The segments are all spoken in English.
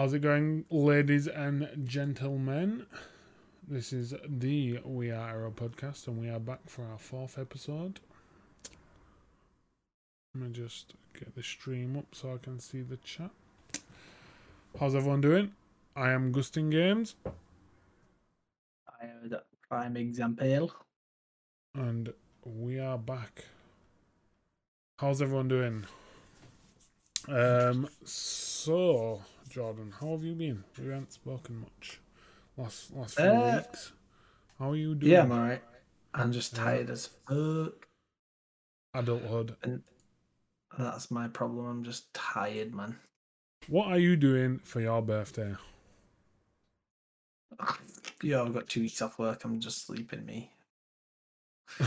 How's it going, ladies and gentlemen? This is the We Are Arrow podcast, and we are back for our fourth episode. Let me just get the stream up so I can see the chat. How's everyone doing? I am Gustin Games, I am the prime example. and we are back. How's everyone doing? Um, so Jordan, how have you been? We haven't spoken much last last few Uh, weeks. How are you doing? Yeah, I'm alright. I'm just Yeah. tired as fuck. Adulthood. And that's my problem. I'm just tired, man. What are you doing for your birthday? Yeah, I've got two weeks off work. I'm just sleeping, me.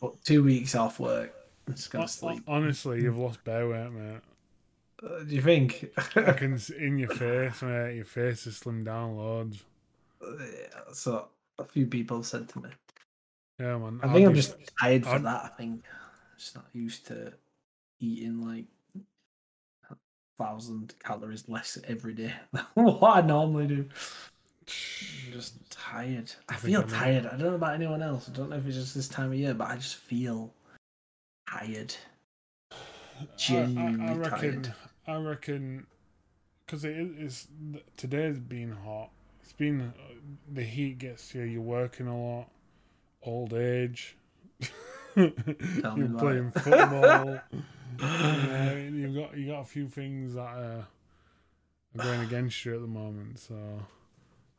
But two weeks off work. I'm just gonna sleep. Honestly, you've lost bare weight, mate. Uh, do you think? I can s- in your face, mate. Your face has slimmed down loads. Yeah, so a few people said to me. Yeah, man. I I'll think I'm be- just tired for I'll- that. I think I'm just not used to eating like a thousand calories less every day than what I normally do. I'm just tired. I, I feel I'm tired. I don't know about anyone else. I don't know if it's just this time of year, but I just feel tired. I- genuinely I, I reckon. tired. I reckon because it is today's been hot. It's been uh, the heat gets you. You're working a lot. Old age. you're playing it. football. yeah, you've got you got a few things that uh, are going against you at the moment. So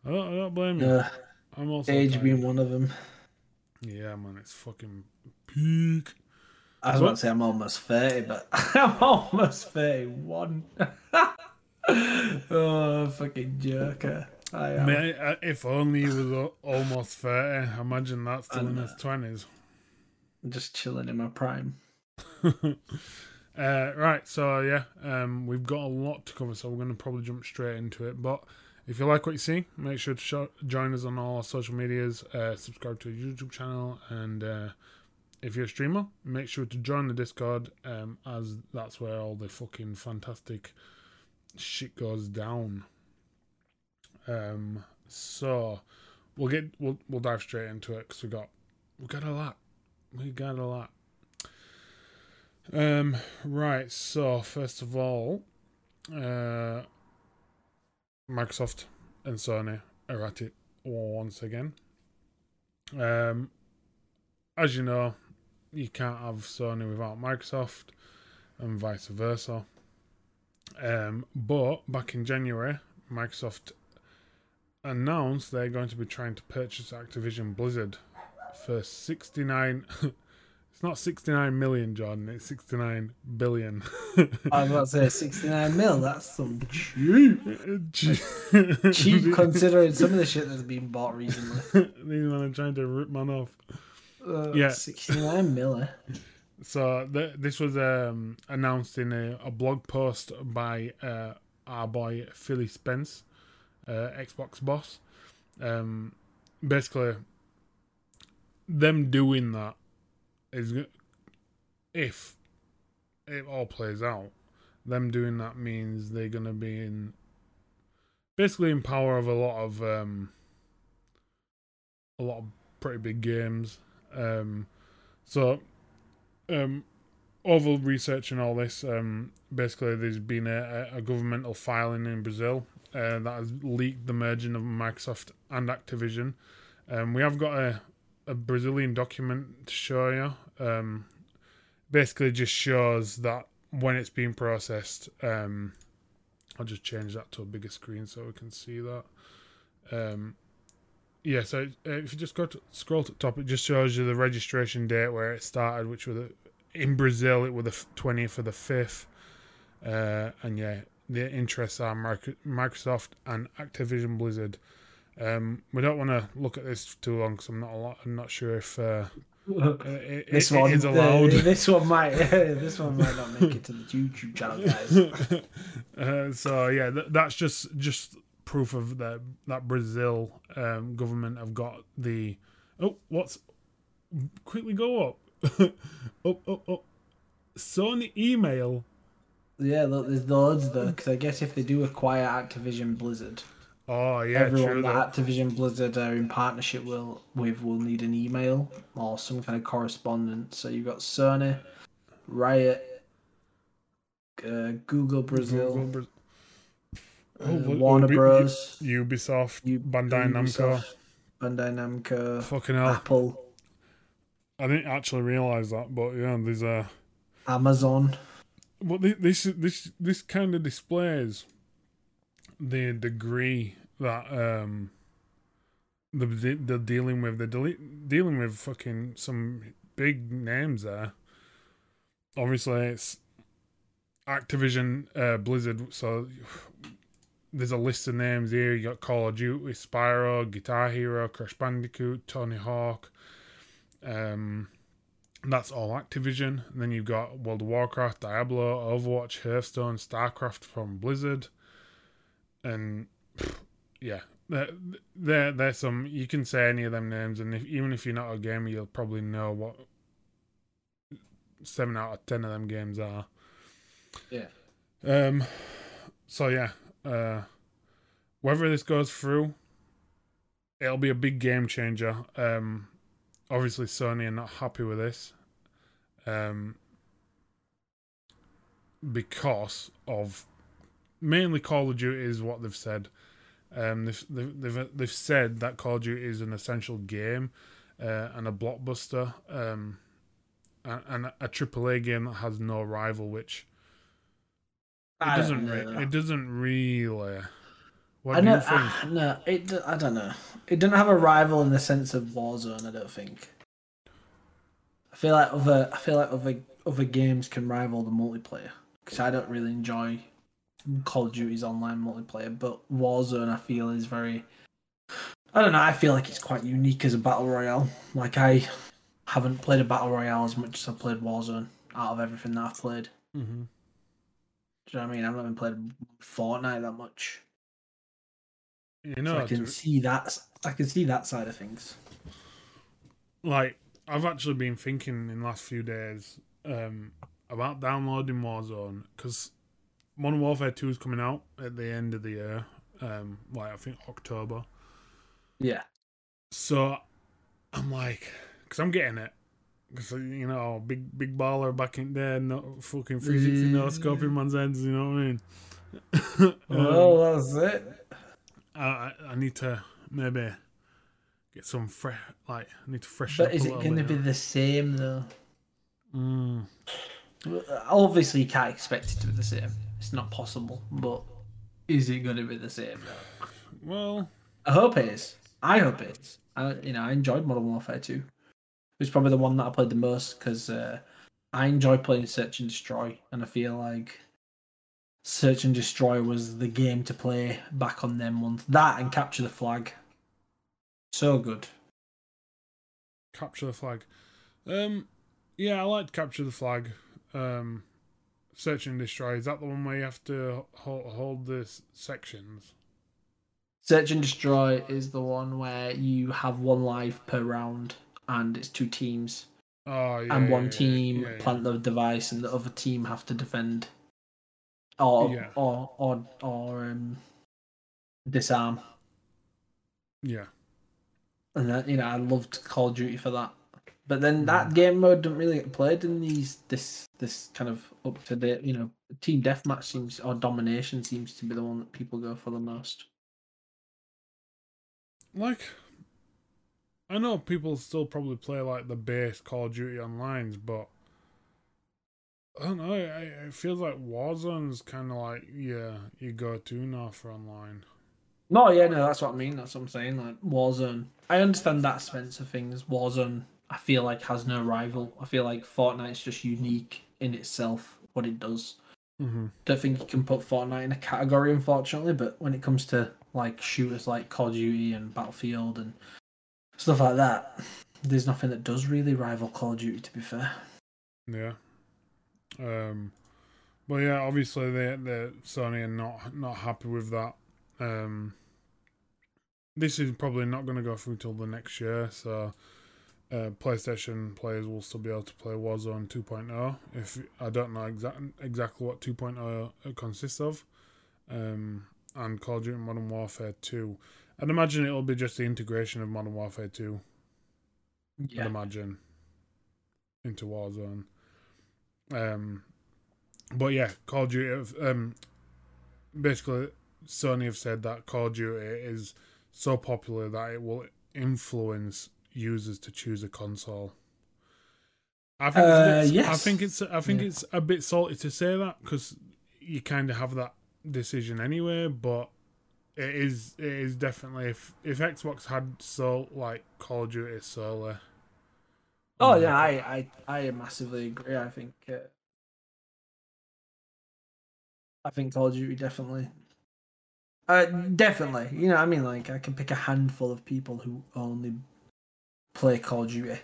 I don't, I don't blame you. Uh, I'm also age tired. being one of them. Yeah, man, it's fucking peak. I was about to say I'm almost 30, but I'm almost 31. oh, fucking joker. I am. Mate, uh, if only he was uh, almost 30. Imagine that still in his 20s. I'm just chilling in my prime. uh, right, so yeah, um, we've got a lot to cover, so we're going to probably jump straight into it. But if you like what you see, make sure to show, join us on all our social medias, uh, subscribe to our YouTube channel, and uh, if you're a streamer, make sure to join the Discord, um, as that's where all the fucking fantastic shit goes down. Um, so we'll get we'll we'll dive straight into it because we got we got a lot, we got a lot. Um, right. So first of all, uh, Microsoft and Sony are at it once again. Um, as you know, you can't have Sony without Microsoft, and vice versa. Um, but back in January, Microsoft announced they're going to be trying to purchase Activision Blizzard for 69 it's not 69 million Jordan it's 69 billion I was about to say 69 mil. That's some cheap. Cheap considering some of the shit that's been bought recently. these men are trying to rip man off Uh, Yeah. 69 mil. eh? so th- this was um, announced in a, a blog post by uh, our boy Philly Spence uh, Xbox boss um, basically them doing that is if it all plays out them doing that means they're going to be in basically in power of a lot of um, a lot of pretty big games um, so um, over researching all this, um, basically there's been a, a governmental filing in Brazil uh, that has leaked the merging of Microsoft and Activision. Um, we have got a, a Brazilian document to show you. Um, basically, just shows that when it's being processed, um, I'll just change that to a bigger screen so we can see that. Um, yeah, so uh, if you just go to scroll to the top, it just shows you the registration date where it started, which was in Brazil. It was the twentieth of the fifth, uh, and yeah, the interests are Microsoft and Activision Blizzard. Um, we don't want to look at this too long because I'm not a lot. I'm not sure if uh, it, This it- one, is uh, allowed. this one might, this one might not make it to the YouTube channel, guys. uh, so yeah, th- that's just just proof of that that Brazil um, government have got the oh what's quickly go up up up up Sony email Yeah, look, there's loads though. Because I guess if they do acquire Activision Blizzard, Oh yeah, everyone true. that. Activision Blizzard are in partnership will with will need an email or some kind of correspondence. So you've got Sony, Riot, uh, Google Brazil, Google, Bra- uh, Oh, look, Warner Bros, Ubisoft, U- Bandai Namco. Bandai Namco, Fucking hell. Apple, I didn't actually realize that, but yeah, there's a. Amazon. Well, thi- this this this kind of displays the degree that um the they're dealing with. They're dele- dealing with fucking some big names there. Obviously, it's Activision, uh, Blizzard. So there's a list of names here. You got Call of Duty, Spyro, Guitar Hero, Crash Bandicoot, Tony Hawk. Um, that's all Activision. And then you've got World of Warcraft, Diablo, Overwatch, Hearthstone, StarCraft from Blizzard, and pff, yeah, there, there, there's some. You can say any of them names, and if, even if you're not a gamer, you'll probably know what seven out of ten of them games are. Yeah. Um. So yeah. Uh. Whether this goes through, it'll be a big game changer. Um. Obviously, Sony are not happy with this. Um. Because of mainly Call of Duty is what they've said. Um, they've, they've they've they've said that Call of Duty is an essential game, uh, and a blockbuster, um, and, and a AAA game that has no rival, which it I don't doesn't know. re- it doesn't really. What I do know, you think? ah, no, it. d- I don't know. It doesn't have a rival in the sense of Warzone. I don't think. I feel like other. I feel like other other games can rival the multiplayer because I don't really enjoy Call of Duty's online multiplayer, but Warzone I feel is very. I don't know. I feel like it's quite unique as a battle royale. Like I haven't played a battle royale as much as I've played Warzone out of everything that I've played. hmm Do you know what I mean? I've not even played Fortnite that much. You So know, I can to- see that. I can see that side of things. like I've actually been thinking in the last few days um, about downloading Warzone because Modern Warfare Two is coming out at the end of the year, um, like I think October. Yeah. So I'm like, because I'm getting it. Because, you know, big big baller back in there, no fucking 360 no scoping man's ends, you know what I mean? Um, Well, that's it. I, I need to maybe get some fresh, like, I need to fresh But up is it going to be the same though? Mm. Obviously, you can't expect it to be the same. It's not possible. But is it going to be the same? though? Well, I hope it is. I hope it is. I, you know, I enjoyed Modern Warfare 2. It was probably the one that I played the most because uh, I enjoy playing Search and Destroy, and I feel like Search and Destroy was the game to play back on them ones. That and Capture the Flag. So good. capture the flag. Um, yeah, I like capture the flag. Um, search and destroy. Is that the one where you have to hold, hold the sections? Search and Destroy is the one where you have one life per round, and it's two teams, Oh yeah. and one yeah, team yeah, plant the device, and the other team have to defend, or or or or um, disarm. Yeah. And that, you know, I loved Call of Duty for that. But then Mm. that game mode doesn't really get played in these this this kind of up to date. You know, team deathmatch seems or domination seems to be the one that people go for the most. Like, I know people still probably play like the base Call of Duty onlines, but I don't know. It, it feels like Warzone's kind of like yeah, you go to now for online. No, yeah, no, that's what I mean. That's what I'm saying. Like Warzone, I understand that sense of things. Warzone, I feel like has no rival. I feel like Fortnite's just unique in itself, what it does. Mm-hmm. Don't think you can put Fortnite in a category, unfortunately. But when it comes to like shooters like Call of Duty and Battlefield and stuff like that, there's nothing that does really rival Call of Duty. To be fair, Yeah. Um, but yeah, obviously they they Sony are not not happy with that. Um, this is probably not going to go through till the next year, so uh, PlayStation players will still be able to play Warzone 2.0. If I don't know exact, exactly what 2.0 consists of, um, and Call of Duty Modern Warfare 2. I'd imagine it'll be just the integration of Modern Warfare 2. Yeah. I'd imagine into Warzone. Um, but yeah, Call of Duty. Um, basically, Sony have said that Call of Duty is so popular that it will influence users to choose a console. I think, Uh, it's, a I think it's I think Yeah. it's a bit salty to say that because you kind of have that decision anyway. But it is it is definitely if if Xbox had so like Call of Duty solely. Oh yeah, I, I I massively agree. I think uh, I think Call of Duty definitely, uh, definitely. You know, I mean, like I can pick a handful of people who only play Call of Duty,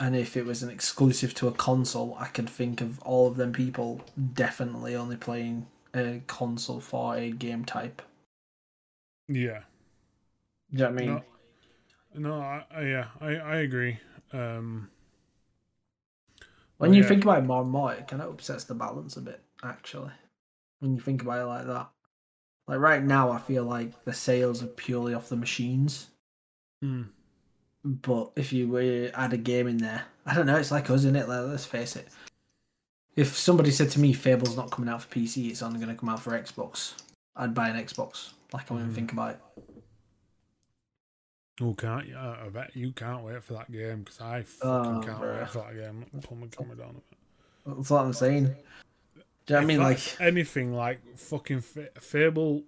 and if it was an exclusive to a console, I could think of all of them people definitely only playing a console for a game type. Yeah. Do you know what I mean? No, no, I, I yeah, I I agree. Um, When you yeah. think about it more and more, it kind of upsets the balance a bit, actually. When you think about it like that. Like right now, I feel like the sales are purely off the machines. hmm. But if you were add a game in there, I don't know, it's like us, isn't it? Like, let's face it. If somebody said to me Fable's not coming out for PC, it's only going to come out for Xbox, I'd buy an Xbox. Like, I wouldn't Mhm. think about it. Oh, can't you? I I bet you can't wait for that game because I fucking Oh, can't bruh. wait for that game. Pull my camera down. a bit. That's what I'm saying. Do you know I mean? Like, anything like fucking Fa- Fable,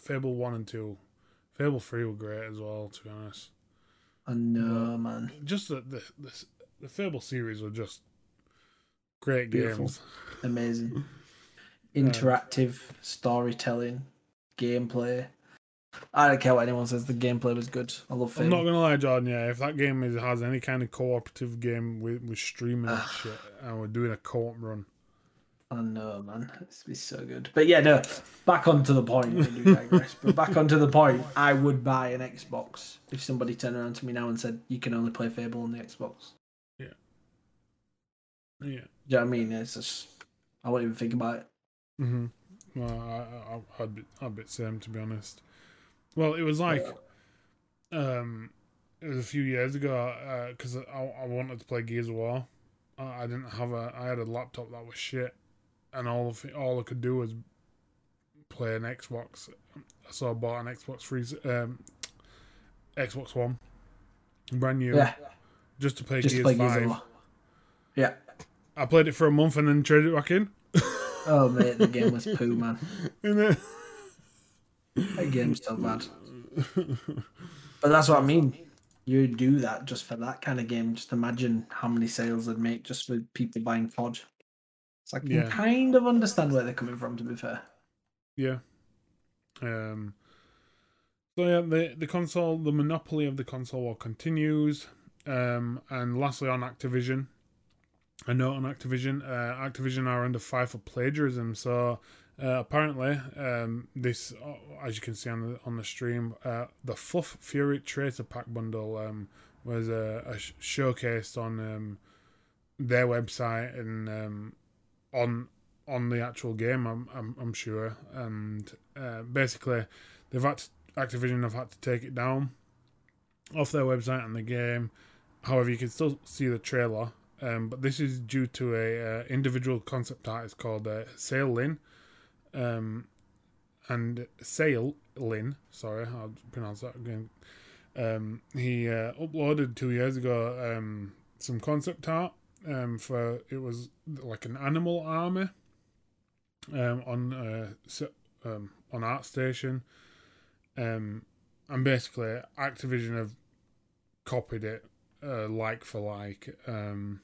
Fable one and two, Fable three were great as well. To be honest, I know, man. just the the the, the Fable series were just great Beautiful. games. Amazing. Interactive storytelling, gameplay. I don't care what anyone says. The gameplay was good. I love I'm not gonna lie, Jordan. Yeah, if that game is, has any kind of cooperative game with, with streaming and shit, and we're doing a co-op run, I know, man. It's be so good. But yeah, no. Back onto the point. Digress. but back onto the point. I would buy an Xbox if somebody turned around to me now and said you can only play Fable on the Xbox. yeah, Yeah. Do you know what I mean? It's just I won't even think about it. hmm Well, I, I, I'd be, I'd be same to be honest. Well, it was like, um, it was a few years ago because I, I wanted to play Gears of War. I, I didn't have a, I had a laptop that was shit, and all of all I could do was play an Xbox. So I bought an Xbox Three, um, Xbox One, brand new, Yeah, just to play just Gears play Gears Five. of War. Yeah. I played it for a month and then traded it back in. Oh mate, the game was poo, man. That game's so bad. But that's what I mean. You do that just for that kind of game. Just imagine how many sales they'd make just for people buying COD. It's like you Yeah. kind of understand where they're coming from. To be fair, Yeah. Um. So yeah, the the console, the monopoly of the console war continues. Um, and lastly, on Activision, a note on Activision. Uh, Activision are under fire for plagiarism. So uh, apparently, um, this, uh, as you can see on the on the stream, uh, the Fluff Fury Tracer Pack bundle um was uh, a sh- showcased on um their website and um on on the actual game. I'm I'm, I'm sure, and uh, basically, they've had to, Activision have had to take it down off their website and the game. However, you can still see the trailer. Um, but this is due to a uh, individual concept artist called uh, Lin, um, and Sale Lin. Sorry, I'll pronounce that again. Um, he uh, uploaded two years ago um, some concept art um, for it was like an animal army um, on uh, on ArtStation, and basically Activision have copied it uh, like for like. Um,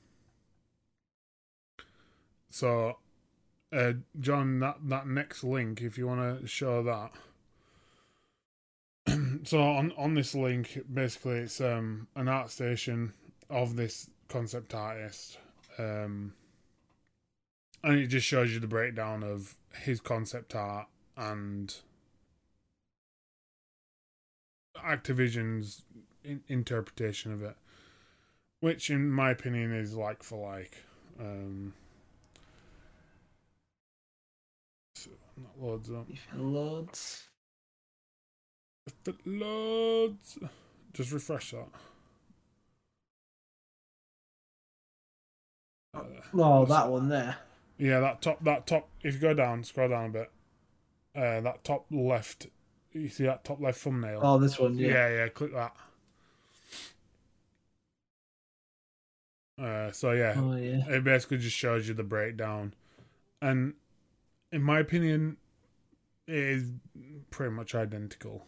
so, uh, John, that that next link, if you want to show that. so on on this link, basically, it's um an ArtStation of this concept artist, um, and it just shows you the breakdown of his concept art and Activision's in- interpretation of it. which in my opinion is like for like. Um, so not loads up. If it loads. If it loads, just refresh that. Uh, Oh, that one there. yeah, that top, that top. If you go down, scroll down a bit. Uh, that top left. You see that top left thumbnail? Oh, this one. yeah. Yeah. yeah, Click that. Uh, so yeah, Oh yeah. it basically just shows you the breakdown, and in my opinion, it is pretty much identical.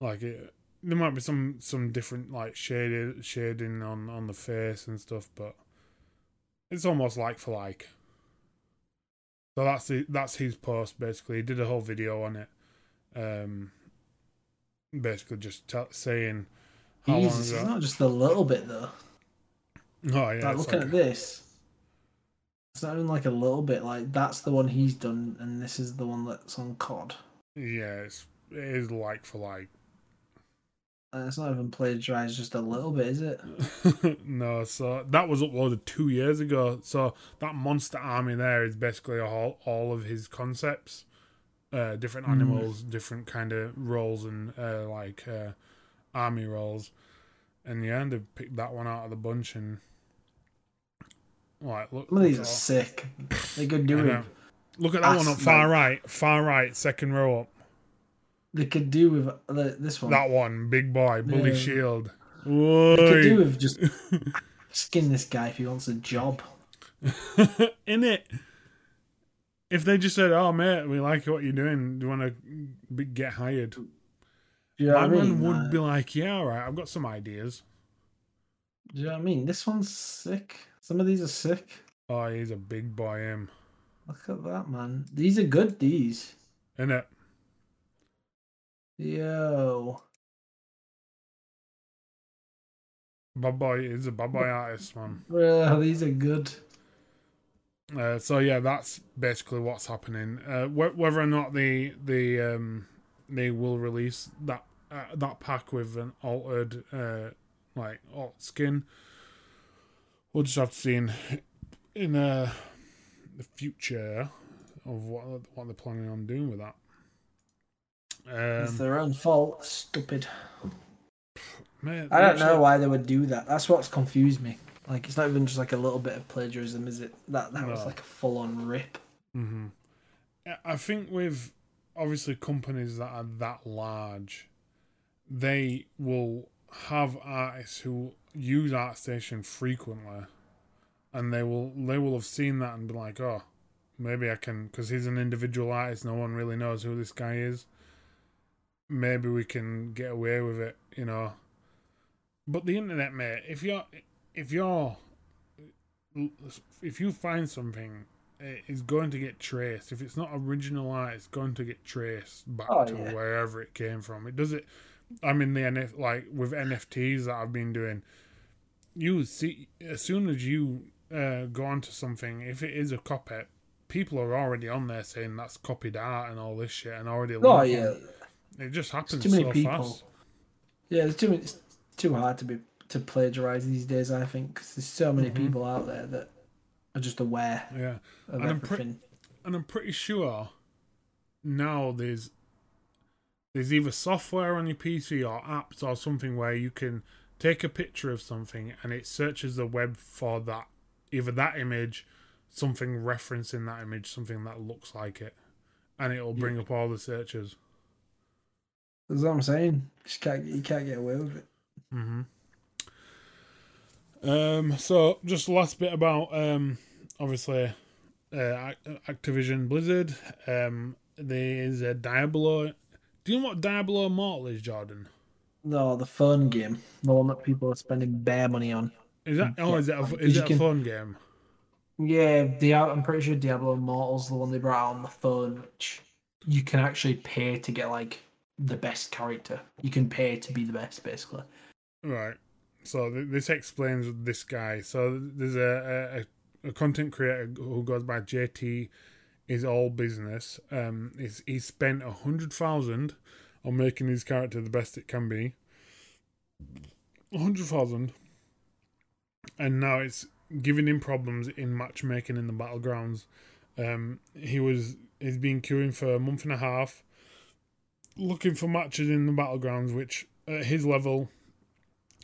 Like it, there might be some some different like shaded shading on on the face and stuff, but it's almost like for like. So that's the, that's his post basically. He did a whole video on it, um, basically just t- saying how Jesus, long it's not just a little bit though. Oh yeah, like looking like- at this, it's not even like a little bit. Like that's the one he's done, and this is the one that's on COD. Yeah, it's, it is like for like. And it's not even plagiarized just a little bit, is it? no, so that was uploaded two years ago. So that monster army there is basically all all of his concepts, uh, different Mm. animals, different kind of roles and uh, like uh, army roles, and yeah, they picked that one out of the bunch and like look. Some of these are sick. They could do I with. Look at that one up far right, far right, second row up. They could do with the, this one. That one, big boy, bully Yeah. shield. They could do with just skin this guy if he wants a job. in it. If they just said, "Oh mate, we like what you're doing. Do you want to get hired?" You know My I man mean? would Like, be like, "Yeah, all right, I've got some ideas." do you know what I mean? This one's sick. Some of these are sick. Oh, he's a big boy, him. Look at that, man. These are good. These. In it. Yo. Bad boy is a bad boy artist, man. Well, these are good. Uh, so yeah, that's basically what's happening. Uh, wh- whether or not they they um they will release that uh, that pack with an altered uh like alt skin, we'll just have to see in in uh the future of what what they're planning on doing with that. It's Um, their own fault. Stupid. mate, I don't know why they would do that. That's what's confused me. Like it's not even just like a little bit of plagiarism, is it? That that was like a full on rip. hmm I think with obviously companies that are that large, they will have artists who use ArtStation frequently, and they will they will have seen that and be like, oh, maybe I can because he's an individual artist. No one really knows who this guy is. Maybe we can get away with it, you know. But the internet, mate, if you're if you're if you find something it is going to get traced. If it's not original art, it's going to get traced back Oh, to yeah. wherever it came from. It does it. I'm in the NF like with NFTs that I've been doing. You see, as soon as you uh, go onto something, if it is a copy, people are already on there saying that's copied art and all this shit, and already. Oh yeah, it just happens too many so people. fast. yeah. It's too it's too hard to be to plagiarize these days. I think because there's so many Mhm. people out there that are just aware Yeah. of And I'm pre- everything. and I'm pretty sure now there's there's either software on your PC or apps or something where you can take a picture of something and it searches the web for that either that image, something referencing that image, something that looks like it, and it'll bring up all the searches. That's what I'm saying. Just can't you can't get away with it. Mm-hmm. Um. So, just the last bit about um, obviously, uh, Activision Blizzard. Um, there is a Diablo. Do you know what Diablo Immortal is, Jordan? No, the phone game, the one that people are spending bare money on. Is that? Oh, is it? A, is it a phone game? Yeah, Diablo. I'm pretty sure Diablo Immortal's the one they brought out on the phone, which you can actually pay to get like the best character. You can pay to be the best, basically. Right. So th- this explains this guy. So there's a, a a content creator who goes by JT. Is all business. Um, he's he spent a hundred thousand on making his character the best it can be. hundred thousand, and now it's giving him problems in matchmaking in the battlegrounds. Um, he was he's been queuing for a month and a half, looking for matches in the battlegrounds, which at his level,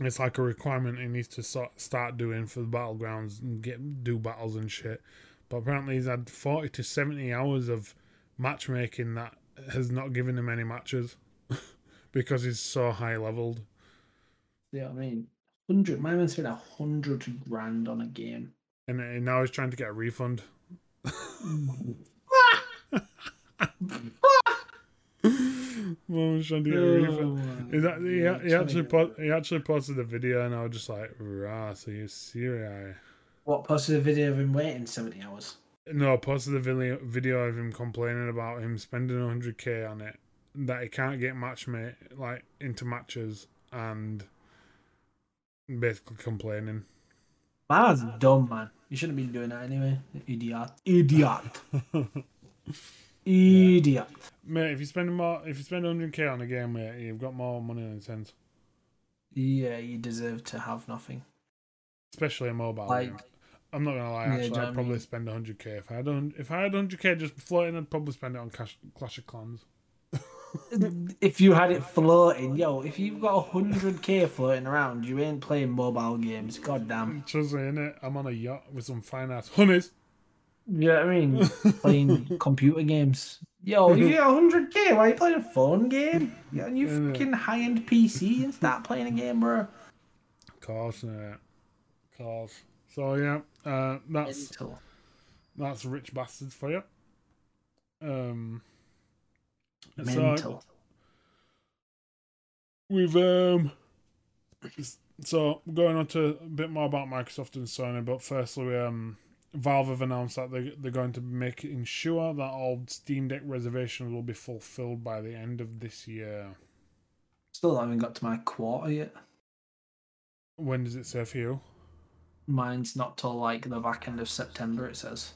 it's like a requirement he needs to start doing for the battlegrounds and get do battles and shit. But apparently he's had forty to seventy hours of matchmaking that has not given him any matches because he's so high leveled. Yeah, I mean, hundred. My man spent a hundred grand on a game. And uh, now he's trying to get a refund. Mom's trying to get a refund. Is that, he, he actually po- he actually posted a video and I was just like, rah, so you serious? What posted a video of him waiting seventy hours? No, posted a video video of him complaining about him spending 100k on it, that he can't get match mate like into matches, and basically complaining. Man's dumb, man. You shouldn't be doing that anyway. Idiot. Idiot. Idiot. Mate, if you spend more, if you spend 100k on a game, mate, you've got more money than sense, Yeah, you deserve to have nothing. especially a mobile Like- game. I'm not gonna lie, actually, do you know I'd what I probably spend 100k if I had un- if I had 100k just floating. I'd probably spend it on Clash, Clash of Clans. if you had it floating, yo, if you've got hundred k floating around, you ain't playing mobile games. God damn. Trust me, innit? I'm on a yacht with some fine ass honeys. Yeah, I mean, playing computer games. Yo, if you got hundred k, why are you playing a phone game? Yeah, and you Innit? fucking high end PC and start playing a game, bro. course, mate. course. So yeah, uh, that's Mental. that's rich bastards for you. Um, so Mental. we've um, so going on to a bit more about Microsoft and Sony, but firstly, um, Valve have announced that they they're going to make making sure that all Steam Deck reservations will be fulfilled by the end of this year. Still haven't got to my quarter yet. When does it say for you? Mine's not till like the back end of September. It says.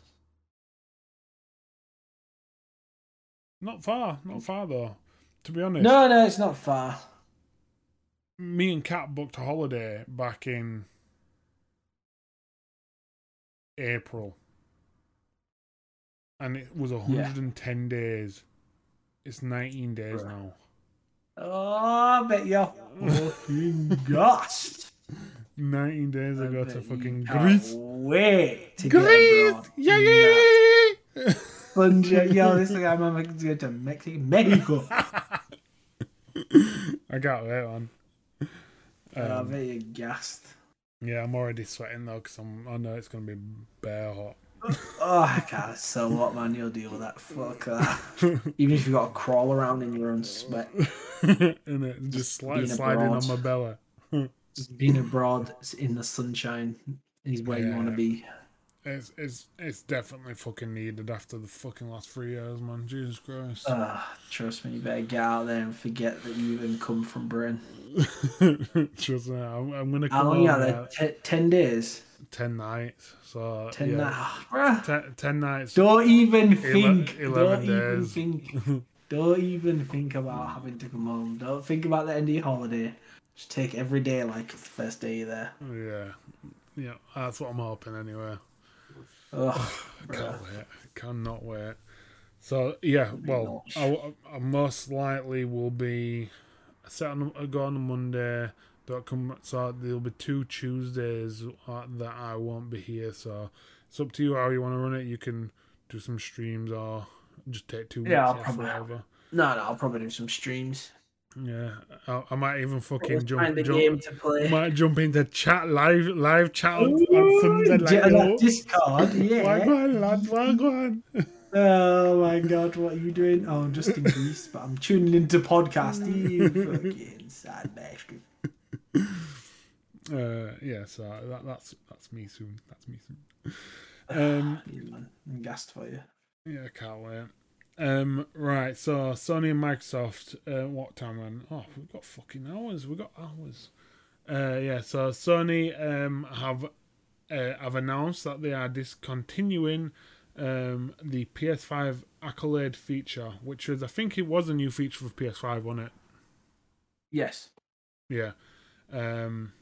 Not far, not far though. To be honest, No, no, it's not far. me and Kat booked a holiday back in April, and it was 110 days. It's 19 days Bruh. now. Oh, I bet you're fucking gassed. 19 days I ago to fucking Greece. Wait to Greece! Yeah, yeah, yeah. Yo, this guy, man, going to Mexico. Mexico. I can't wait, man. I Um, bet you're gassed. yeah, I'm already sweating though because I'm. I know it's gonna be bare hot. Oh, I can't. So what, man? You'll deal with that. Fuck that. Even if you got to crawl around in your own sweat, and it just slide, being sliding on my belly. Just being abroad in the sunshine is where you want to be. It's it's it's definitely fucking needed after the fucking last three years, man. Jesus Christ. Ah, trust me, you better get out there and forget that you even come from Britain. Trust me, I'm, I'm gonna How come long over there? Te- ten days. ten nights. So Ten yeah, nights. Ten, ten nights. Don't even Ele- think. 11 don't even think. Don't even think about having to come home. Don't think about the end of your holiday. Just take every day like it's the first day you're there. Yeah, yeah, that's what I'm hoping anyway. I can't wait. I cannot wait. So yeah, well, I. I most likely will be set on I go on a Monday. Don't come. So there'll be two Tuesdays uh, that I won't be here. So it's up to you how you want to run it. You can do some streams or just take two weeks Yeah, I'll off, probably- whatever. No, no, I'll probably do some streams. Yeah, I, I might even fucking jump. jump game to I might jump into chat live live chat on, on Sunday. Like, yo, Discord, yeah. wagwan, wagwan. Oh my god, what are you doing? Oh, I'm just in Greece, but I'm tuning into podcast. You fucking sad bastard. Uh, yeah, so that, that's that's me soon. That's me soon. Um, Yeah, I'm gassed for you. yeah, I can't wait. Um, right, so Sony and Microsoft. Uh, what time then? Oh, we've got fucking hours. We've got hours. Uh, yeah, so Sony um have uh, have announced that they are discontinuing um the PS5 accolade feature, which was I think it was a new feature for PS5, wasn't it? Yes. Yeah. Um,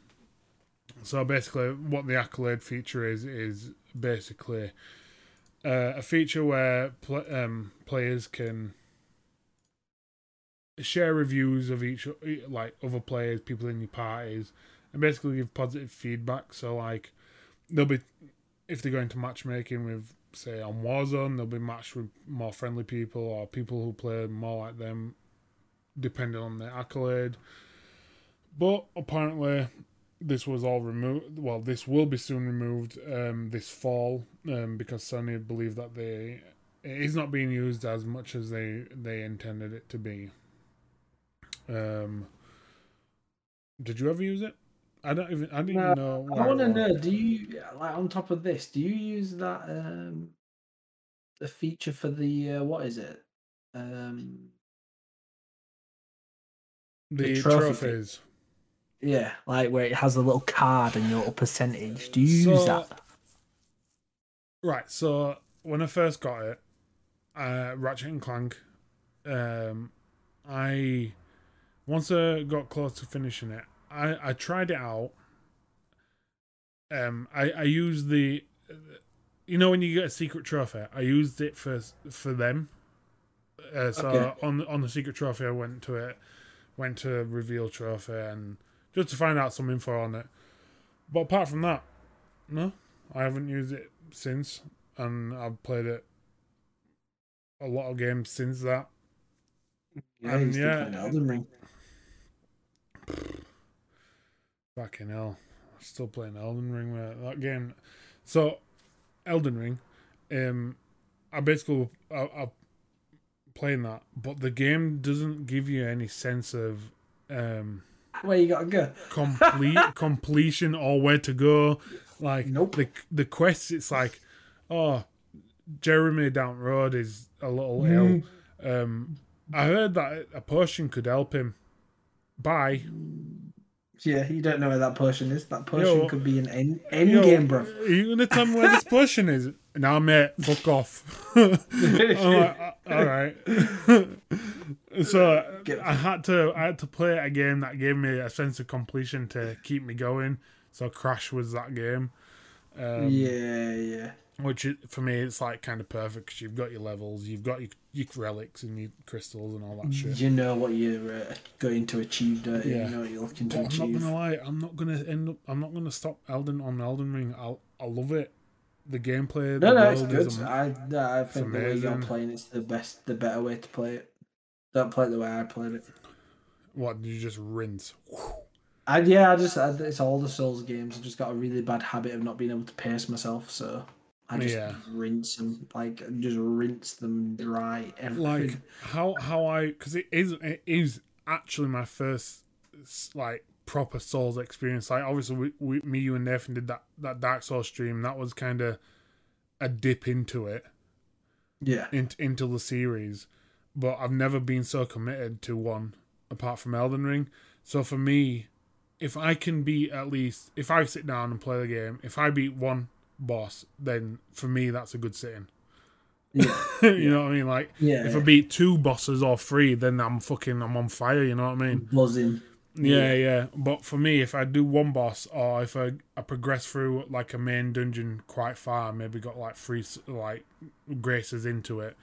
So basically, what the accolade feature is is basically uh, a feature where pl- um, players can share reviews of each like other players, people in your parties, and basically give positive feedback. So like they'll be if they go into matchmaking with say on Warzone, they'll be matched with more friendly people or people who play more like them, depending on their accolade. But apparently, this was all removed. Well, this will be soon removed um, this fall um, because Sony believe that they it is not being used as much as they they intended it to be. Um, did you ever use it? I don't even. I didn't No, know. I want to know. Do you like on top of this? Do you use that um the feature for the uh, what is it? Um, the, the trophy thing. Yeah, like where it has a little card and your percentage. Do you use that? Right. So when I first got it, uh, Ratchet and Clank, um, I once I got close to finishing it, I I tried it out. Um, I I used the, you know, when you get a secret trophy, I used it for for them. Uh, so Okay. on on the secret trophy, I went to it, went to reveal trophy, and just to find out some info on it. But apart from that, no, I haven't used it since, and I've played it a lot of games since that. Yeah, still yeah. Elden Ring. Fucking hell, still playing Elden Ring with that game. So, Elden Ring, um, I basically I, I playing that, but the game doesn't give you any sense of um Where you gotta go? complete completion or where to go. Like Nope. the the quests, it's like, oh, Jeremy down road is a little Mm. ill. Um, I heard that a potion could help him. Bye. Yeah, you don't know where that potion is. That potion Yo. could be an end, end Yo, game, bro. Are you gonna tell me where this potion is? Nah, mate, fuck off. Like, "Uh, all right. So I had to I had to play a game that gave me a sense of completion to keep me going. So Crash was that game. Um, yeah, yeah. Which for me, it's like kind of perfect because you've got your levels, you've got your, your relics and your crystals and all that shit. You know what you're uh, going to achieve, don't you? Yeah. You know what you're looking to But I'm not achieve. gonna lie, I'm not gonna end up. I'm not gonna stop Elden on Elden Ring. I I love it. The gameplay, the No, no, it's good. is I, I think the way you're playing it's the best, the better way to play it. Don't play it the way I played it. what did you just rinse? And yeah, I just I, it's all the Souls games. I just got a really bad habit of not being able to pace myself, so I just Yeah. rinse them, like just rinse them dry. Everything. Like how how I because it is it is actually my first like proper Souls experience. Like obviously, we, we me you and Nathan did that that Dark Souls stream. That was kind of a dip into it. yeah, in, into the series, but I've never been so committed to one apart from Elden Ring. So for me, if I can beat at least, if I sit down and play the game, if I beat one boss, then for me that's a good sitting. yeah, you know what I mean? Like yeah. if I beat two bosses or three, then I'm fucking I'm on fire. You know what I mean? buzzing. Yeah, yeah. But for me, if I do one boss or if I, I progress through like a main dungeon quite far, maybe got like three like graces into it,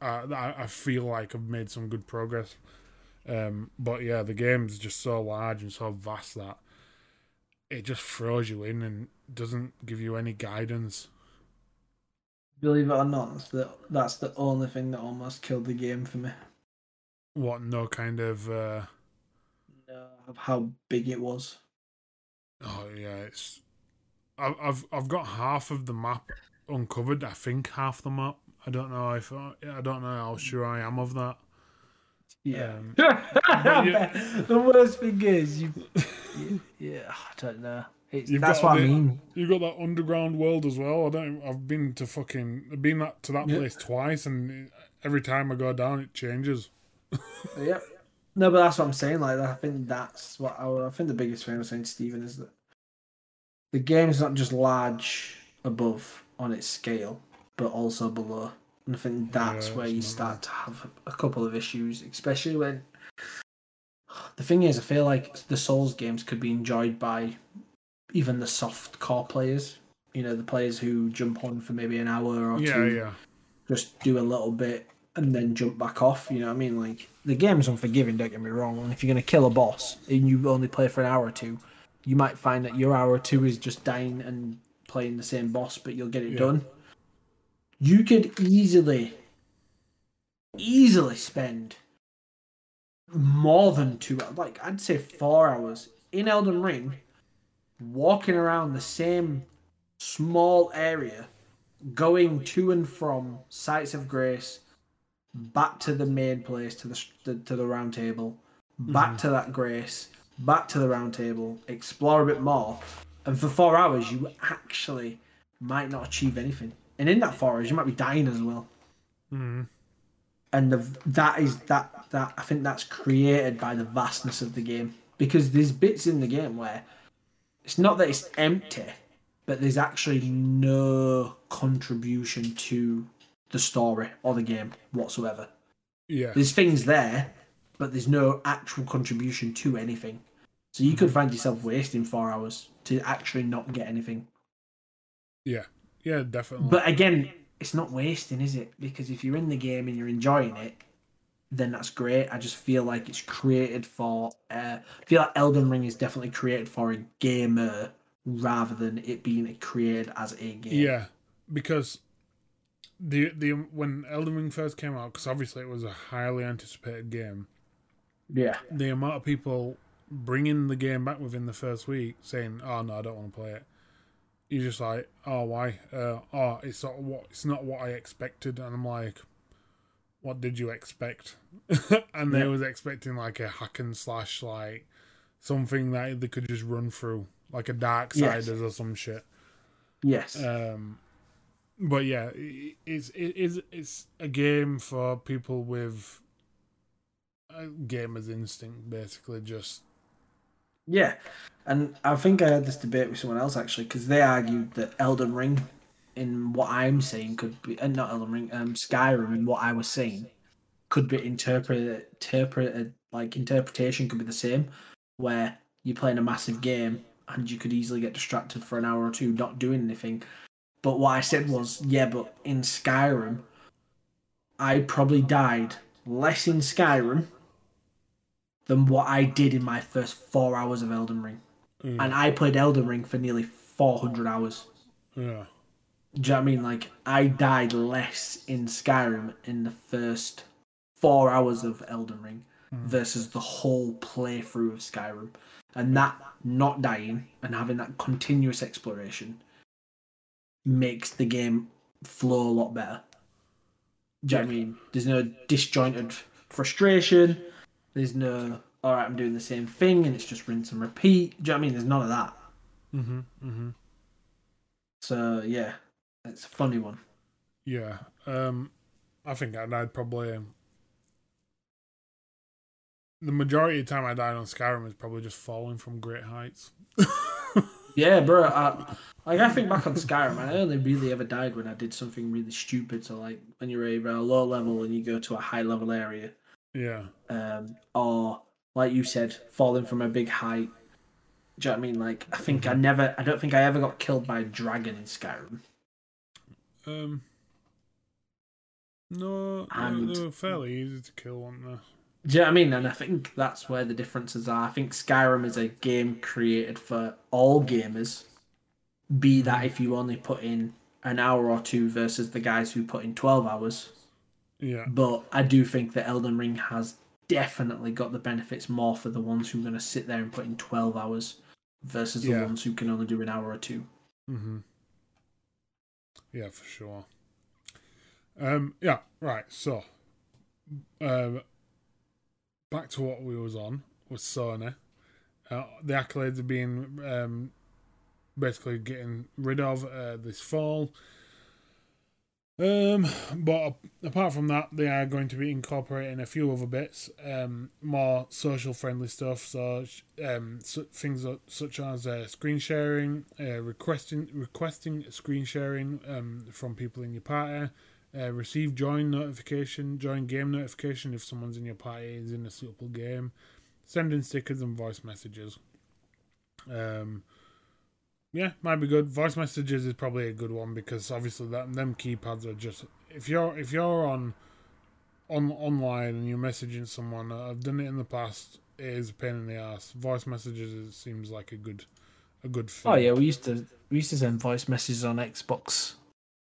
I, I feel like I've made some good progress. Um, but yeah, the game's just so large and so vast that it just throws you in and doesn't give you any guidance. Believe it or not, that's the that's the only thing that almost killed the game for me. What no kind of uh, Of how big it was. oh yeah, it's I've I've I've got half of the map uncovered. I think half the map. I don't know if I, I don't know how sure I am of that. Yeah. Um, you- the worst thing is you. you- yeah, I don't know. It's, You've that's got what I mean. You've got that underground world as well. I don't. I've been to fucking. I've been that to that Yeah. place twice, and every time I go down, it changes. Yep. No, but that's what I'm saying. Like, I think that's what I, I think the biggest thing I'm saying to Stephen is that the game is not just large above on its scale, but also below. And I think that's Yeah, where you start to have a couple of issues, especially when the thing is, I feel like the Souls games could be enjoyed by even the soft core players. You know, the players who jump on for maybe an hour or Yeah, two, yeah. just do a little bit and then jump back off. You know what I mean? Like the game's unforgiving. Don't get me wrong. And if you're gonna kill a boss and you only play for an hour or two, you might find that your hour or two is just dying and playing the same boss, but you'll get it Yeah. done. You could easily, easily spend more than two, like I'd say four hours in Elden Ring, walking around the same small area, going to and from sites of grace, back to the main place, to the the to the round table, back mm-hmm. to that grace, back to the round table, explore a bit more, and for four hours you actually might not achieve anything, and in that four hours you might be dying as well Mm. and the, that is that that I think that's created by the vastness of the game because there's bits in the game where it's not that it's empty, but there's actually no contribution to the story or the game whatsoever. Yeah. There's things there, but there's no actual contribution to anything. So you could find yourself wasting four hours to actually not get anything. Yeah. Yeah, definitely. But again, it's not wasting, is it? Because if you're in the game and you're enjoying it, then that's great. I just feel like it's created for. Uh, I feel like Elden Ring is definitely created for a gamer rather than it being created as a game. Yeah, because the the when Elden Ring first came out, because obviously it was a highly anticipated game. Yeah. The amount of people bringing the game back within the first week, saying, "Oh no, I don't want to play it." You're just like, "Oh, why? Uh, oh, it's not what it's not what I expected," and I'm like, "What did you expect?" and they Yeah. was expecting like a hack and slash, like something that they could just run through, like a Dark Yes. Siders or some shit. Yes. Um, but yeah, it's it is it's a game for people with a gamer's instinct, basically. Just Yeah, and I think I had this debate with someone else actually because they argued that Elden Ring, in what I'm saying, could be uh, not Elden Ring, um, Skyrim, in what I was saying, could be interpreted, interpreted like interpretation could be the same, where you're playing a massive game and you could easily get distracted for an hour or two not doing anything. But what I said was, yeah, but in Skyrim, I probably died less in Skyrim than what I did in my first four hours of Elden Ring. Mm, And I played Elden Ring for nearly 400 hours. yeah, Do you know what I mean? Like, I died less in Skyrim in the first four hours of Elden Ring Mm. versus the whole playthrough of Skyrim. And that not dying and having that continuous exploration makes the game flow a lot better. Do you know what I mean? There's no disjointed frustration. There's no, all right, I'm doing the same thing and it's just rinse and repeat. Do you know what I mean? There's none of that. mm-hmm, mm-hmm. So, yeah, it's a funny one. yeah. Um, I think I died probably. Um, the majority of the time I died on Skyrim is probably just falling from great heights. Yeah, bro. I, like I think back on Skyrim, I only really ever died when I did something really stupid. So like when you're either a low level and you go to a high level area, Yeah, um, or like you said, falling from a big height. Do you know what I mean? Like I think I never, I don't think I ever got killed by a dragon in Skyrim. Um. No, And- they were fairly easy to kill, weren't they? Do you know what I mean? And I think that's where the differences are. I think Skyrim is a game created for all gamers. Be that if you only put in an hour or two versus the guys who put in twelve hours. Yeah, But I do think that Elden Ring has definitely got the benefits more for the ones who are going to sit there and put in 12 hours versus the Yeah. ones who can only do an hour or two. Mm-hmm. Yeah, for sure. Um, yeah, right. So, um, back to what we was on with Sony. Uh, the accolades are being um, basically getting rid of uh, this fall. Um, but apart from that, they are going to be incorporating a few other bits, um, more social friendly stuff. So, um, su- things such as uh, screen sharing, uh, requesting requesting screen sharing um, from people in your party, uh, receive join notification, join game notification if someone's in your party is in a suitable game, sending stickers and voice messages. Um, Yeah, might be good. Voice messages is probably a good one because obviously that them keypads are just if you're if you're on on online and you're messaging someone, uh, I've done it in the past. It is a pain in the ass. Voice messages it seems like a good a good thing. Oh yeah, we used to we used to send voice messages on Xbox.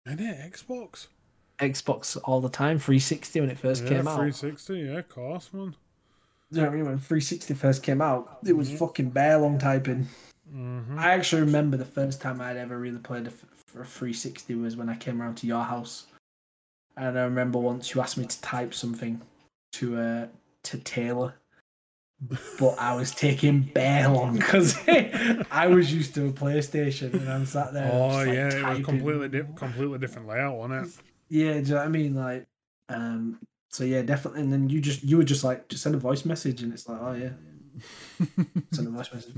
And it Xbox. Xbox all the time, 360 when it first yeah, came out. 360, yeah, of course, man. Do you know what I mean? When 360 first came out, it was Mhm. fucking bare long typing. Hmm I actually remember the first time I'd ever really played a, f- a 360 was when I came around to your house, and I remember once you asked me to type something to uh to Taylor, but I was taking bare long because I was used to a PlayStation and I'm sat there. Oh just, like, yeah, it was typing. completely di- completely different layout, wasn't it? Yeah, do you know what I mean? Like, um, so yeah, definitely. And then you just you were just like, just send a voice message, and it's like, oh yeah, send a voice message.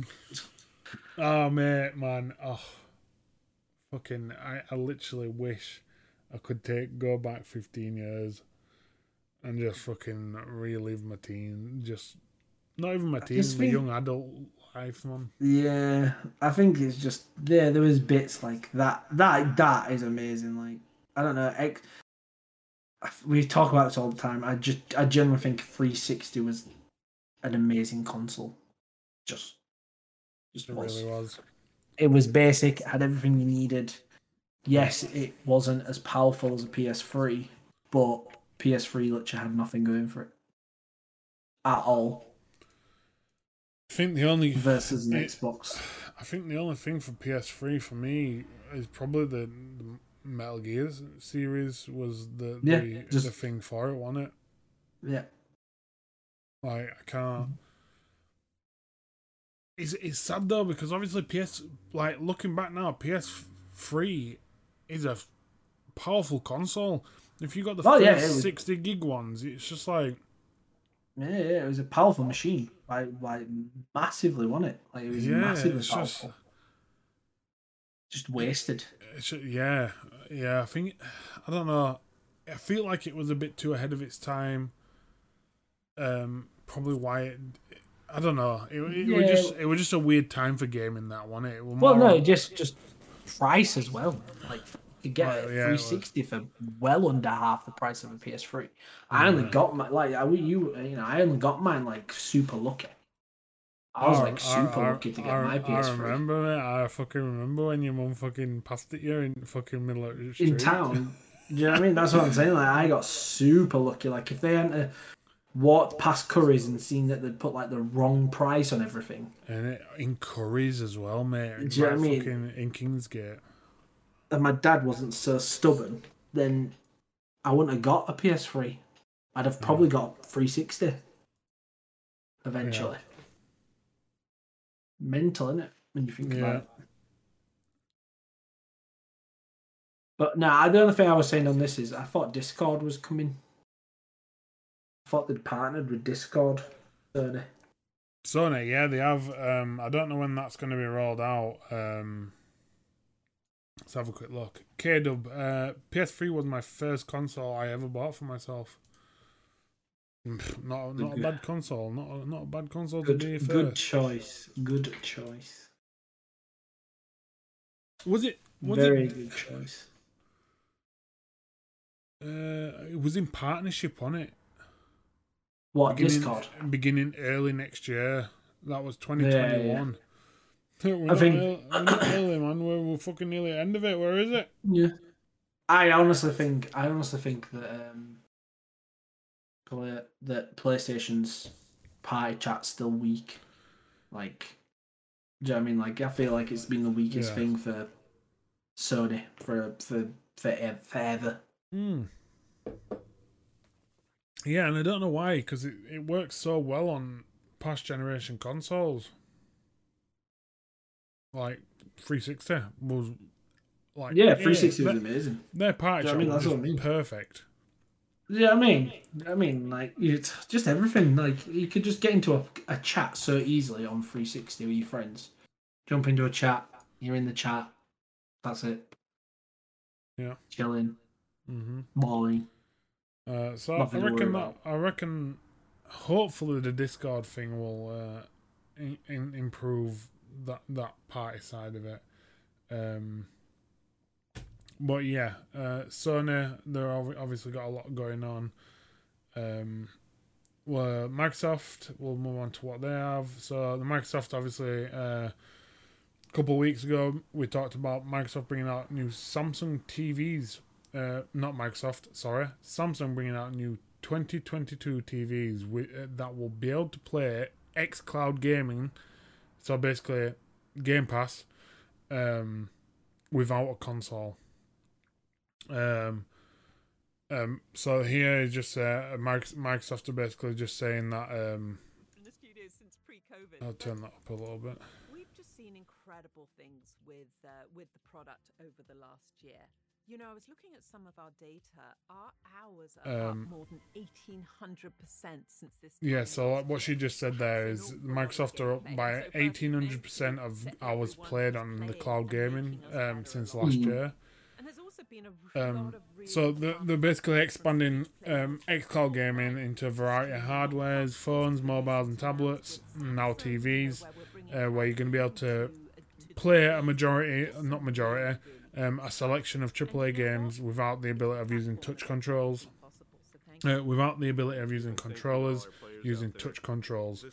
Oh mate, man, oh, fucking, I, I literally wish I could take go back fifteen years and just fucking relive my teen, just not even my teen, my think- young adult life, man. Yeah, I think it's just there. There was bits like that. That that is amazing. Like I don't know. Ex- we talk about this all the time. I just I generally think 360 was an amazing console. Just It was. really was. It was basic. Had everything you needed. Yes, it wasn't as powerful as a PS3, but PS3 literally had nothing going for it at all I think the only versus an It- Xbox. I think the only thing for PS3 for me is probably the, the Metal Gear series was the Yeah, the, just- the thing for it, wasn't it? Yeah. Like I can't. Mm-hmm. It's it's sad though because obviously PS like looking back now, PS3 is a powerful console. If you got the Oh, yeah, was- sixty gig ones, it's just like Yeah, yeah, it was a powerful machine. Like, like massively, wasn't it? Like it was yeah, massively it's powerful. just Just, wasted. It's, yeah, yeah. I think I don't know. I feel like it was a bit too ahead of its time. Um, probably why it. I don't know. It, it was Yeah. just it was just a weird time for gaming that one. It Well, no, just just price as well. Like you get Well, a yeah, 360 for well under half the price of a PS3. I only got my like I you you know I only got mine like super lucky. I was like super I- lucky to get I, my I PS3 I remember it. I fucking remember when your mum fucking passed it you in fucking middle of the street. in town. Do you know what I mean? That's what I'm saying. Like I got super lucky. Like if they hadn't uh, walked past Currys and seen that they'd put like the wrong price on everything, And it, in Currys as well, mate. Do you know what I mean? In Kingsgate. and my dad wasn't so stubborn, then I wouldn't have got a PS3. I'd have probably got 360 eventually. Mental, isn't it? When you think Yeah. about it. But no, the only thing I was saying on this is I thought Discord was coming. Thought they'd partnered with Discord. Sony. Sony, yeah, they have. Um, I don't know when that's going to be rolled out. Um, let's have a quick look. K Dub, uh, PS3 was my first console I ever bought for myself. Mm, Not not a bad console. Not a, not a bad console to Good, be good choice. Good choice. Was it? Was Very it? good choice. Uh, it was in partnership on it. What Beginning, Discord? beginning early next year. That was twenty twenty one. I think- early, we're not early, man. We're, we're fucking nearly at the end of it. Where is it? Yeah. I honestly think I honestly think that um play, that PlayStation's party chat's still weak. Like do you know what I mean? Like I feel like it's been the weakest Yeah. thing for Sony for for for forever. Hmm. Yeah, and I don't know why, because it, it works so well on past generation consoles. Like 360 was like Yeah, 360 was their, amazing. their party you know I mean? was That's what I mean. perfect. Yeah, I mean, I mean, like it's just everything. Like you could just get into a, a chat so easily on 360 with your friends. Jump into a chat. You're in the chat. That's it. Yeah. Chilling, mm-hmm. balling. Uh, so I Nothing worry reckon that. I reckon hopefully the Discord thing will uh, in, in, improve that that party side of it. Um, but yeah, uh, Sony they're obviously got a lot going on. Um, well, Microsoft. We'll move on to what they have. So the Microsoft, obviously, uh, a couple of weeks ago, we talked about Microsoft bringing out new Samsung TVs. Uh, not Microsoft, sorry, Samsung bringing out new 2022 TVs with, uh, that will be able to play xCloud gaming. So basically, Game Pass um, without a console. Um, um, so here is just uh, Microsoft are basically just saying that. Um, I'll turn that up a little bit. We've just seen incredible things with uh, with the product over the last year. You know, I was looking at some of our data. Our hours are um, up more than eighteen hundred percent since this. Yeah, so what she just said there is Microsoft are up by eighteen hundred percent of hours played on the cloud gaming um, since last year. Um, so they're, they're basically expanding um, xCloud gaming into a variety of hardwares, phones, mobiles, and tablets, and now TVs, uh, where you're going to be able to play a majority, not majority, um, a selection of AAA games without the ability of using touch controls. Uh, without the ability of using controllers, using touch controls.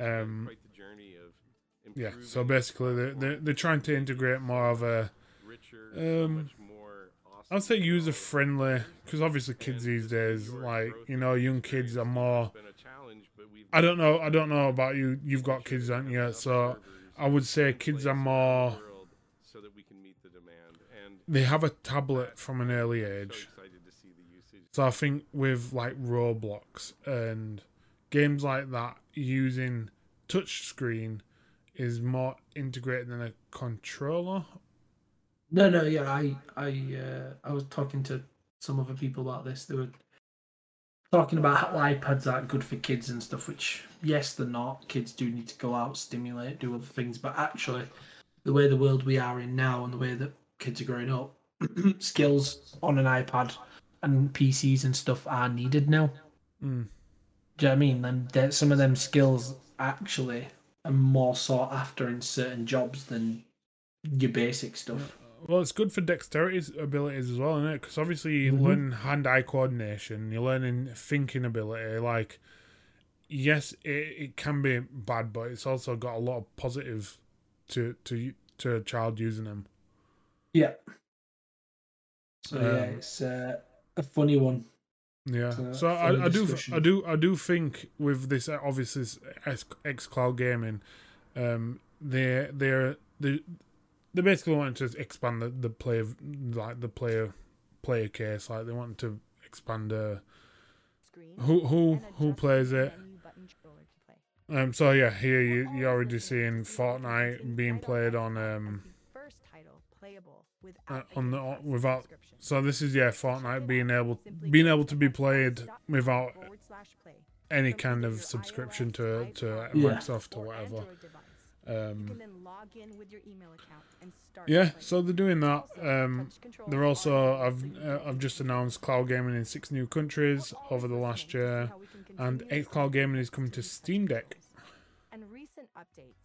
Um, yeah, so basically they're, they're, they're trying to integrate more of a um, I'd say user friendly because obviously kids these days, like you know, young kids are more. I don't know. I don't know about you. You've got kids, aren't you? So I would say kids are more. They have a tablet from an early age. So I think with like Roblox and games like that, using touchscreen is more integrated than a controller no, no, yeah, I, I, uh, I was talking to some other people about this. They were talking about how iPads aren't good for kids and stuff. Which, yes, they're not. Kids do need to go out, stimulate, do other things. But actually, the way the world we are in now and the way that kids are growing up, skills on an iPad and PCs and stuff are needed now. Mm. Do you know what I mean? Them, some of them skills actually are more sought after in certain jobs than your basic stuff. Well, it's good for dexterity abilities as well, isn't it? Because obviously you mm-hmm. learn hand-eye coordination, you're learning thinking ability. Like, yes, it, it can be bad, but it's also got a lot of positive to to to a child using them. Yeah. So um, yeah, it's uh, a funny one. Yeah. So I, I do I do I do think with this obviously X, X Cloud gaming, um, they they're they they basically wanted to expand the, the player like the player player case. Like they wanted to expand uh, who who who plays it. Um. So yeah, here you you're already seeing Fortnite being played on um. Uh, on the without so this is yeah Fortnite being able being able to be played without any kind of subscription to to Microsoft or whatever. Um, yeah, so they're doing that. Um, they're also I've uh, I've just announced cloud gaming in six new countries over the last year, and eight cloud gaming is coming to Steam Deck. And recent updates,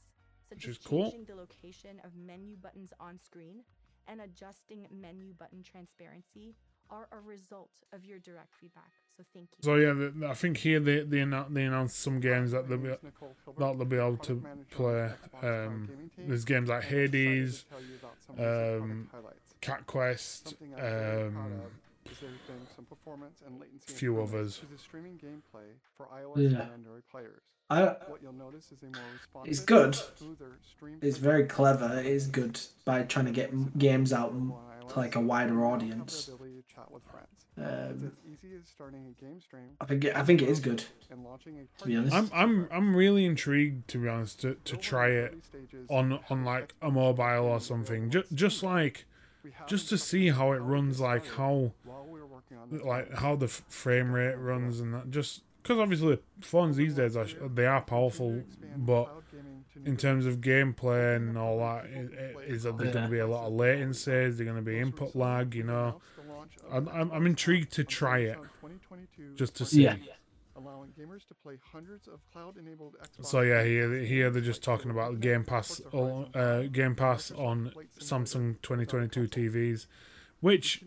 such which as is cool. the location of menu buttons on screen and adjusting menu button transparency, are a result of your direct feedback. So thank you. So yeah, I think here they they, they announced some games that they'll be that they'll be able to play. Um, there's games like Hades, um, Cat Quest, um, a few others. Yeah. I, what you'll notice is a more it's good. It's very clever. It is good by trying to get games out to like a wider audience. Um, I think it, I think it is good. To be honest, I'm I'm I'm really intrigued to be honest to, to try it on on like a mobile or something. Just just like just to see how it runs, like how like how the frame rate runs and that. Just because obviously phones these days are they are powerful, but in terms of gameplay and all that, is there going to be a lot of latency? Is there going to be input lag? You know, I'm, I'm, I'm intrigued to try it just to see. Yeah. allowing gamers to play hundreds of cloud-enabled So yeah, here here they're just talking about Game Pass, uh, Game Pass on Samsung 2022 TVs, which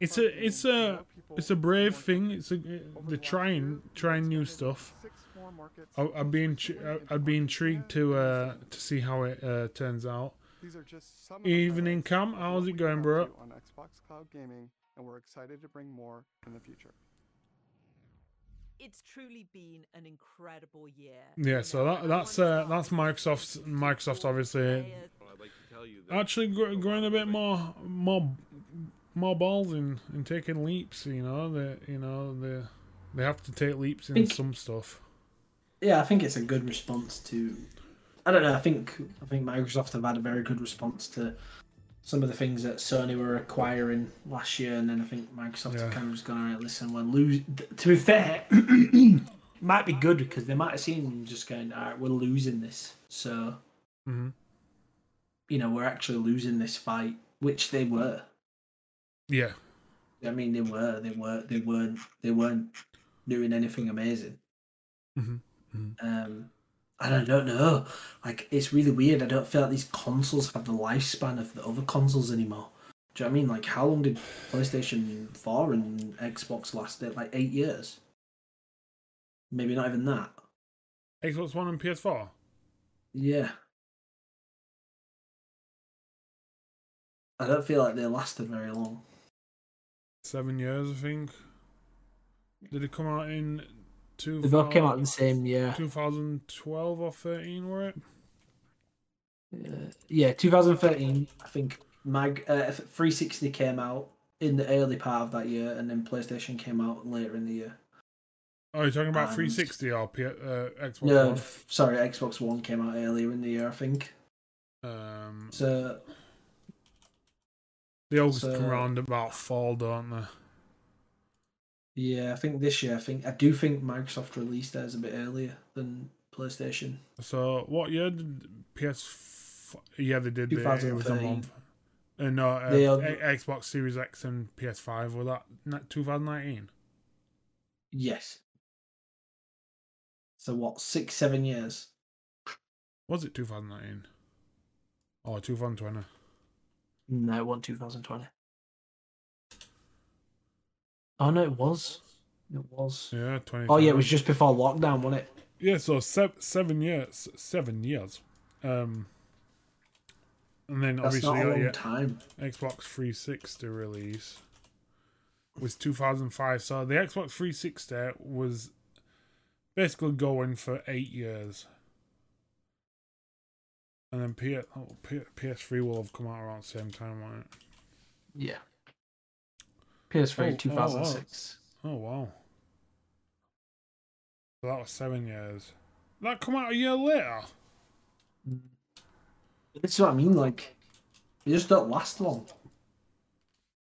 it's a it's a it's a brave thing. It's a they're trying trying new stuff. I'd be in, I'd be intrigued to uh, to see how it uh, turns out. These are just some Evening Cam, how's it going, bro? On Xbox Cloud Gaming, and we're excited to bring more in the future it's truly been an incredible year. Yeah, so that, that's uh, that's Microsoft's Microsoft obviously actually growing a bit more more more balls in, and taking leaps. You know, they you know they they have to take leaps in think, some stuff. Yeah, I think it's a good response to. I don't know. I think I think Microsoft have had a very good response to some of the things that Sony were acquiring last year, and then I think Microsoft yeah. kind of just gone, all right, listen, we're lose. To be fair, might be good because they might have seen just going, all right, we're losing this, so mm-hmm. you know we're actually losing this fight, which they were. Yeah, I mean they were, they were, they weren't, they weren't doing anything amazing. Mm-hmm. Mm-hmm. Um, I don't know. Like it's really weird. I don't feel like these consoles have the lifespan of the other consoles anymore. Do you know what I mean? Like how long did PlayStation Four and Xbox last? Like eight years. Maybe not even that. Xbox One and PS4. Yeah. I don't feel like they lasted very long. Seven years, I think. Did it come out in Two they both came out in the same year. 2012 or 13, were it? Uh, yeah, 2013. I think Mag uh, 360 came out in the early part of that year, and then PlayStation came out later in the year. Oh, you're talking about and... 360 or P- uh, Xbox no, One? sorry, Xbox One came out earlier in the year, I think. Um, so they always so... come around about fall, don't they? Yeah, I think this year. I think I do think Microsoft released theirs a bit earlier than PlayStation. So what year did PS? Yeah, they did. It was a month. And uh, uh, Xbox Series X and PS5 were that 2019? Yes. So what? Six, seven years. Was it 2019? Or 2020? No, it wasn't 2020. Oh no, it was. It was. Yeah, twenty. Oh yeah, it was just before lockdown, wasn't it? Yeah, so se- seven years. Seven years. Um, and then That's obviously, not a long yeah, time. Xbox 360 release was 2005. So the Xbox 360 was basically going for eight years. And then P- oh, P- PS3 will have come out around the same time, won't it? Yeah. PS3 oh, 2006. Oh, oh wow. So that was seven years. That come out a year later. This is what I mean. Like, they just don't last long.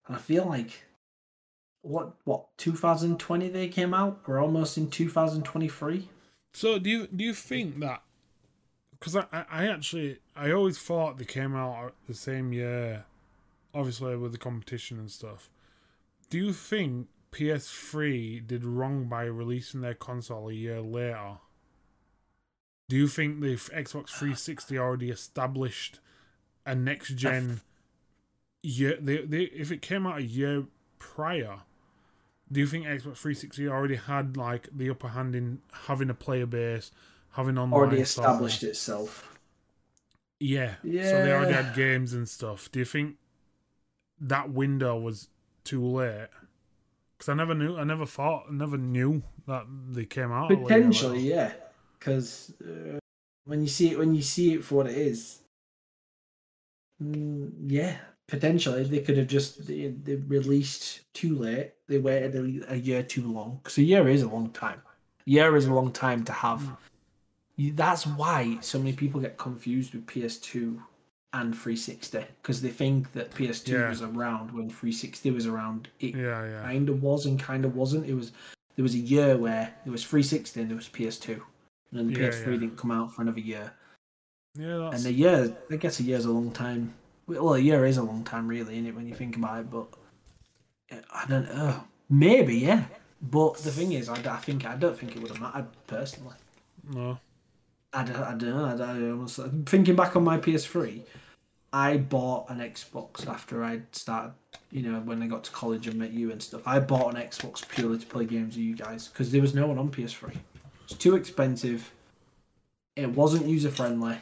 And I feel like, what what 2020 they came out? We're almost in 2023. So do you do you think that? Because I I actually I always thought they came out the same year, obviously with the competition and stuff do you think PS3 did wrong by releasing their console a year later? Do you think the Xbox 360 already established a next gen year? They, they, if it came out a year prior, do you think Xbox 360 already had like the upper hand in having a player base, having online already established software? itself? Yeah. yeah. So they already had games and stuff. Do you think that window was too late? Because I never knew, I never thought, I never knew that they came out. Potentially, yeah. Because uh, when you see it, when you see it for what it is, mm, yeah, potentially they could have just they, they released too late. They waited a, a year too long. Because a year is a long time. A year is a long time to have. Mm. That's why so many people get confused with PS2 and 360 because they think that PS2 yeah. was around when 360 was around. It yeah, yeah. kind of was and kind of wasn't. It was there was a year where there was 360 and there was PS2, and then the yeah, PS3 yeah. didn't come out for another year. Yeah, that's... and a year, I guess a year is a long time. Well, a year is a long time, really, isn't it, when you think about it? But I don't know. Maybe, yeah. But the thing is, I, I think I don't think it would have mattered personally. No. I don't, I don't know. I I thinking back on my PS3, I bought an Xbox after I started, you know, when I got to college and met you and stuff. I bought an Xbox purely to play games with you guys because there was no one on PS3. It's too expensive. It wasn't user friendly.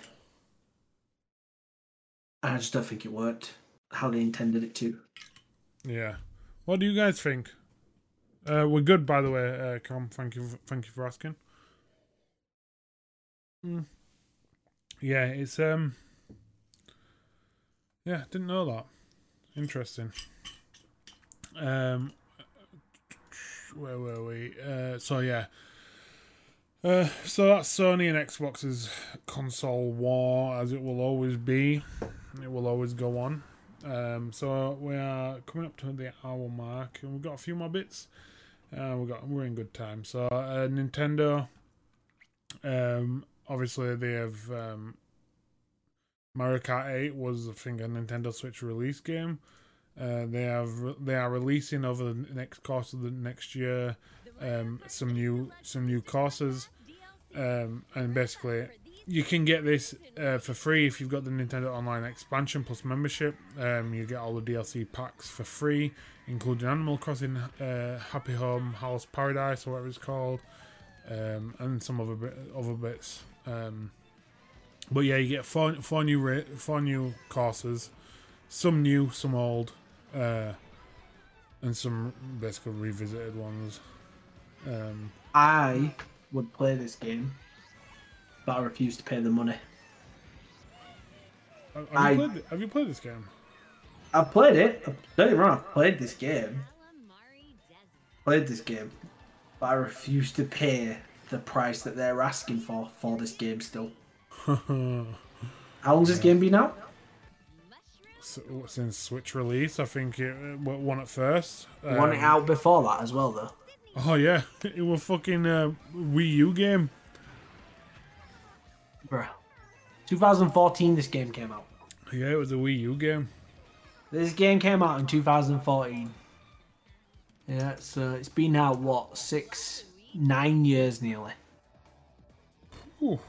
And I just don't think it worked how they intended it to. Yeah. What do you guys think? Uh, we're good, by the way, uh, Com. Thank you, thank you for asking. Mm. Yeah, it's um. Yeah, didn't know that. Interesting. Um, where were we? Uh, so yeah. Uh, so that's Sony and Xbox's console war, as it will always be. It will always go on. Um, so we are coming up to the hour mark, and we've got a few more bits. Uh, we got we're in good time. So uh, Nintendo, um, obviously they have um, Mario Kart 8 was I think a Nintendo Switch release game. Uh, they have they are releasing over the next course of the next year um, some new some new courses, um, and basically you can get this uh, for free if you've got the Nintendo Online expansion plus membership. Um, you get all the DLC packs for free, including Animal Crossing, uh, Happy Home, House Paradise, or whatever it's called, um, and some other bit, other bits. Um, but yeah, you get four four new four new courses, some new, some old, uh, and some basically revisited ones. Um, I would play this game but I refuse to pay the money. Have, have, you, played, have you played this game? I've played it. Don't get wrong, I've played this game. Played this game, but I refuse to pay the price that they're asking for for this game still. How long's this game been out? Since Switch release, I think it won at first. Um, won it out before that as well, though. Oh yeah, it was fucking uh, Wii U game. Bruh. 2014, this game came out. Yeah, it was a Wii U game. This game came out in 2014. Yeah, so it's been out, what, six, nine years nearly. Ooh.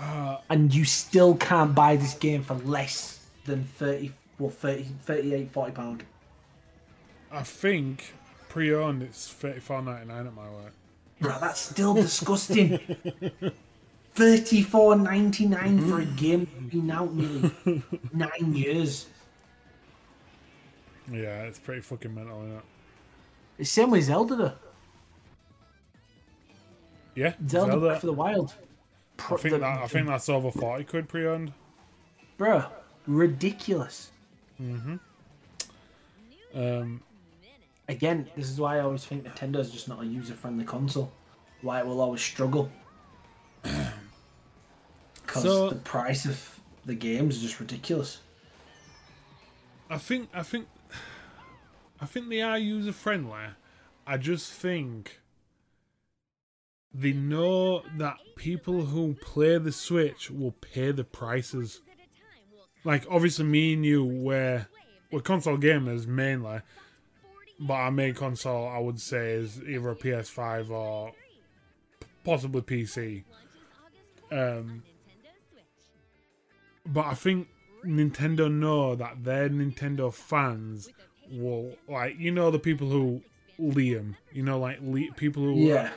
Uh, and you still can't buy this game for less than 30, well, 30, 38, 40 pound. I think pre-owned it's 34.99 at my work. Bro, that's still disgusting. Thirty-four ninety-nine for a game been out nearly nine years. Yeah, it's pretty fucking mental, isn't it? It's same with Zelda though. Yeah, Zelda, Zelda. for the Wild. I think the, that I think that's over forty quid pre-owned. Bro, ridiculous. Mm-hmm. Um, again, this is why I always think Nintendo is just not a user friendly console. Why it will always struggle. Because so, the price of the games is just ridiculous. I think I think I think they are user friendly. I just think they know that people who play the Switch will pay the prices. Like obviously me and you were we're console gamers mainly, but our main console, I would say, is either a PS5 or possibly PC. Um, but I think Nintendo know that their Nintendo fans will like you know the people who Liam, you know like le- people who yeah.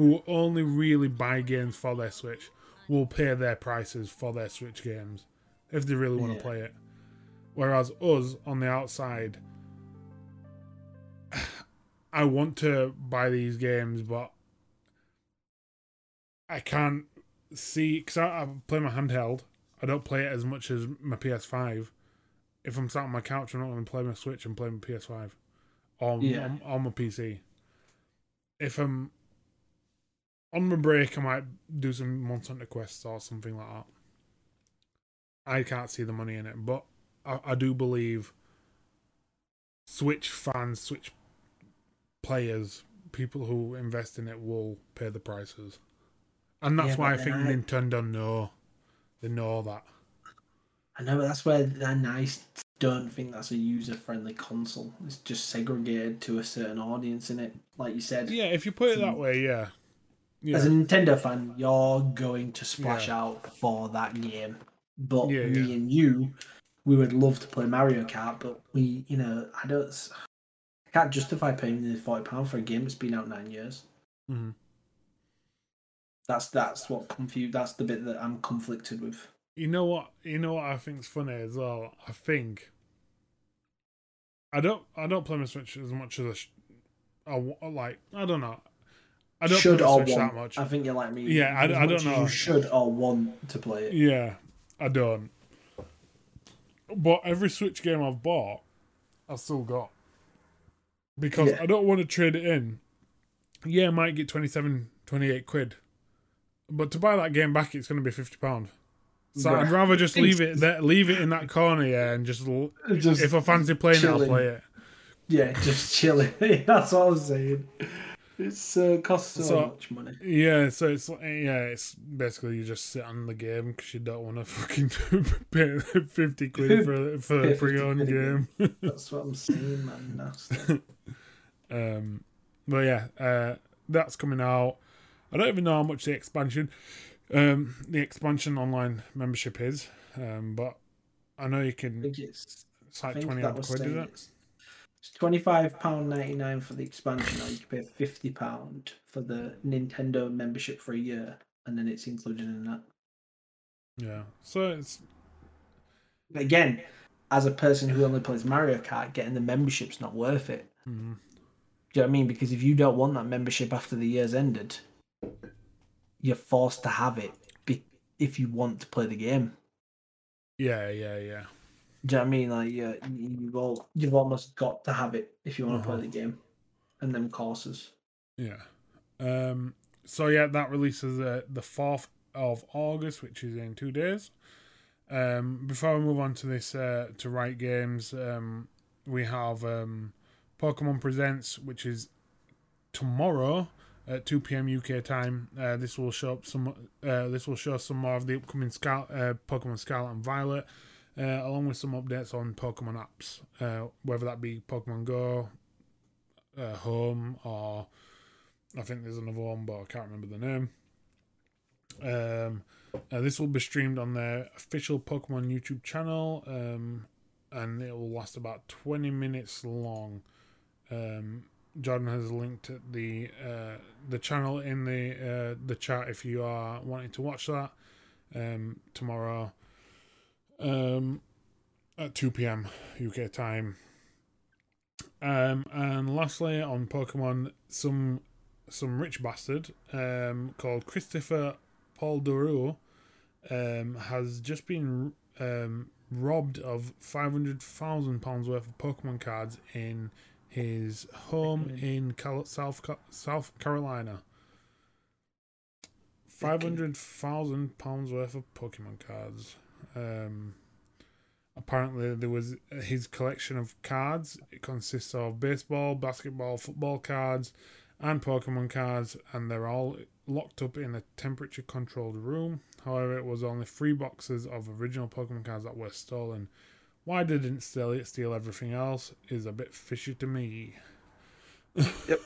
Who only really buy games for their Switch will pay their prices for their Switch games if they really want to yeah. play it. Whereas us on the outside I want to buy these games, but I can't see because I, I, play my handheld. I don't play it as much as my PS5. If I'm sat on my couch, I'm not going to play my Switch and play my PS5 or yeah. on, on my PC. If I'm on my break, I might do some Monster Hunter quests or something like that. I can't see the money in it, but I, I do believe Switch fans, Switch players, people who invest in it will pay the prices. And that's yeah, why I think I... Nintendo know. They know that. I know, but that's where they're nice don't think that's a user friendly console. It's just segregated to a certain audience in it, like you said. Yeah, if you put it that way, yeah. Yeah. As a Nintendo fan, you're going to splash yeah. out for that game. But yeah, me and you, we would love to play Mario Kart, but we, you know, I don't, I can't justify paying the forty pound for a game that's been out nine years. Mm-hmm. That's that's what confused. That's the bit that I'm conflicted with. You know what? You know what I think's funny as well. I think I don't. I don't play my Switch as much as I, I like. I don't know. I don't should that much. I think you're like me. Yeah, I, I don't know. You should or want to play it. Yeah, I don't. But every Switch game I've bought, I've still got because yeah. I don't want to trade it in. Yeah, I might get 27, 28 quid, but to buy that game back, it's going to be fifty pound. So I'd rather just leave it there, leave it in that corner, yeah, and just, just if I fancy playing chilling. it, I'll play it. Yeah, just chilling. That's what I was saying. It's uh, costs so, so, much money. Yeah, so it's yeah, it's basically you just sit on the game because you don't want to fucking pay fifty quid for for a pre-owned game. That's what I'm saying, man. Nasty. um, but yeah, uh, that's coming out. I don't even know how much the expansion, um, the expansion online membership is, um, but I know you can. it's, it's like twenty odd quid, is it? It's twenty five pound ninety nine for the expansion, or you can pay fifty pound for the Nintendo membership for a year, and then it's included in that. Yeah, so it's again, as a person who only plays Mario Kart, getting the membership's not worth it. Mm-hmm. Do you know what I mean? Because if you don't want that membership after the year's ended, you're forced to have it if you want to play the game. Yeah, yeah, yeah. Do you know what I mean? Like, yeah, you've all you've almost got to have it if you want to uh-huh. play the game, and them courses. Yeah. Um. So yeah, that releases uh, the fourth of August, which is in two days. Um. Before we move on to this, uh, to Riot Games, um, we have um, Pokemon Presents, which is tomorrow at 2 p.m. UK time. Uh, this will show up some. Uh, this will show some more of the upcoming Scar- uh, Pokemon Scarlet and Violet uh, along with some updates on Pokemon apps, uh, whether that be Pokemon Go, uh, Home, or I think there's another one, but I can't remember the name. Um, uh, this will be streamed on their official Pokemon YouTube channel, um, and it will last about 20 minutes long. Um, Jordan has linked the uh, the channel in the uh, the chat if you are wanting to watch that um, tomorrow um, at 2 p.m. UK time. Um, and lastly, on Pokemon, some some rich bastard um, called Christopher Paul Duru um, has just been um, robbed of five hundred thousand pounds worth of Pokemon cards in his home in Cal- South South Carolina. Five hundred thousand pounds worth of Pokemon cards. Um, apparently, there was his collection of cards. It consists of baseball, basketball, football cards, and Pokemon cards, and they're all locked up in a temperature controlled room. However, it was only three boxes of original Pokemon cards that were stolen. Why they didn't steal it, steal everything else is a bit fishy to me. yep.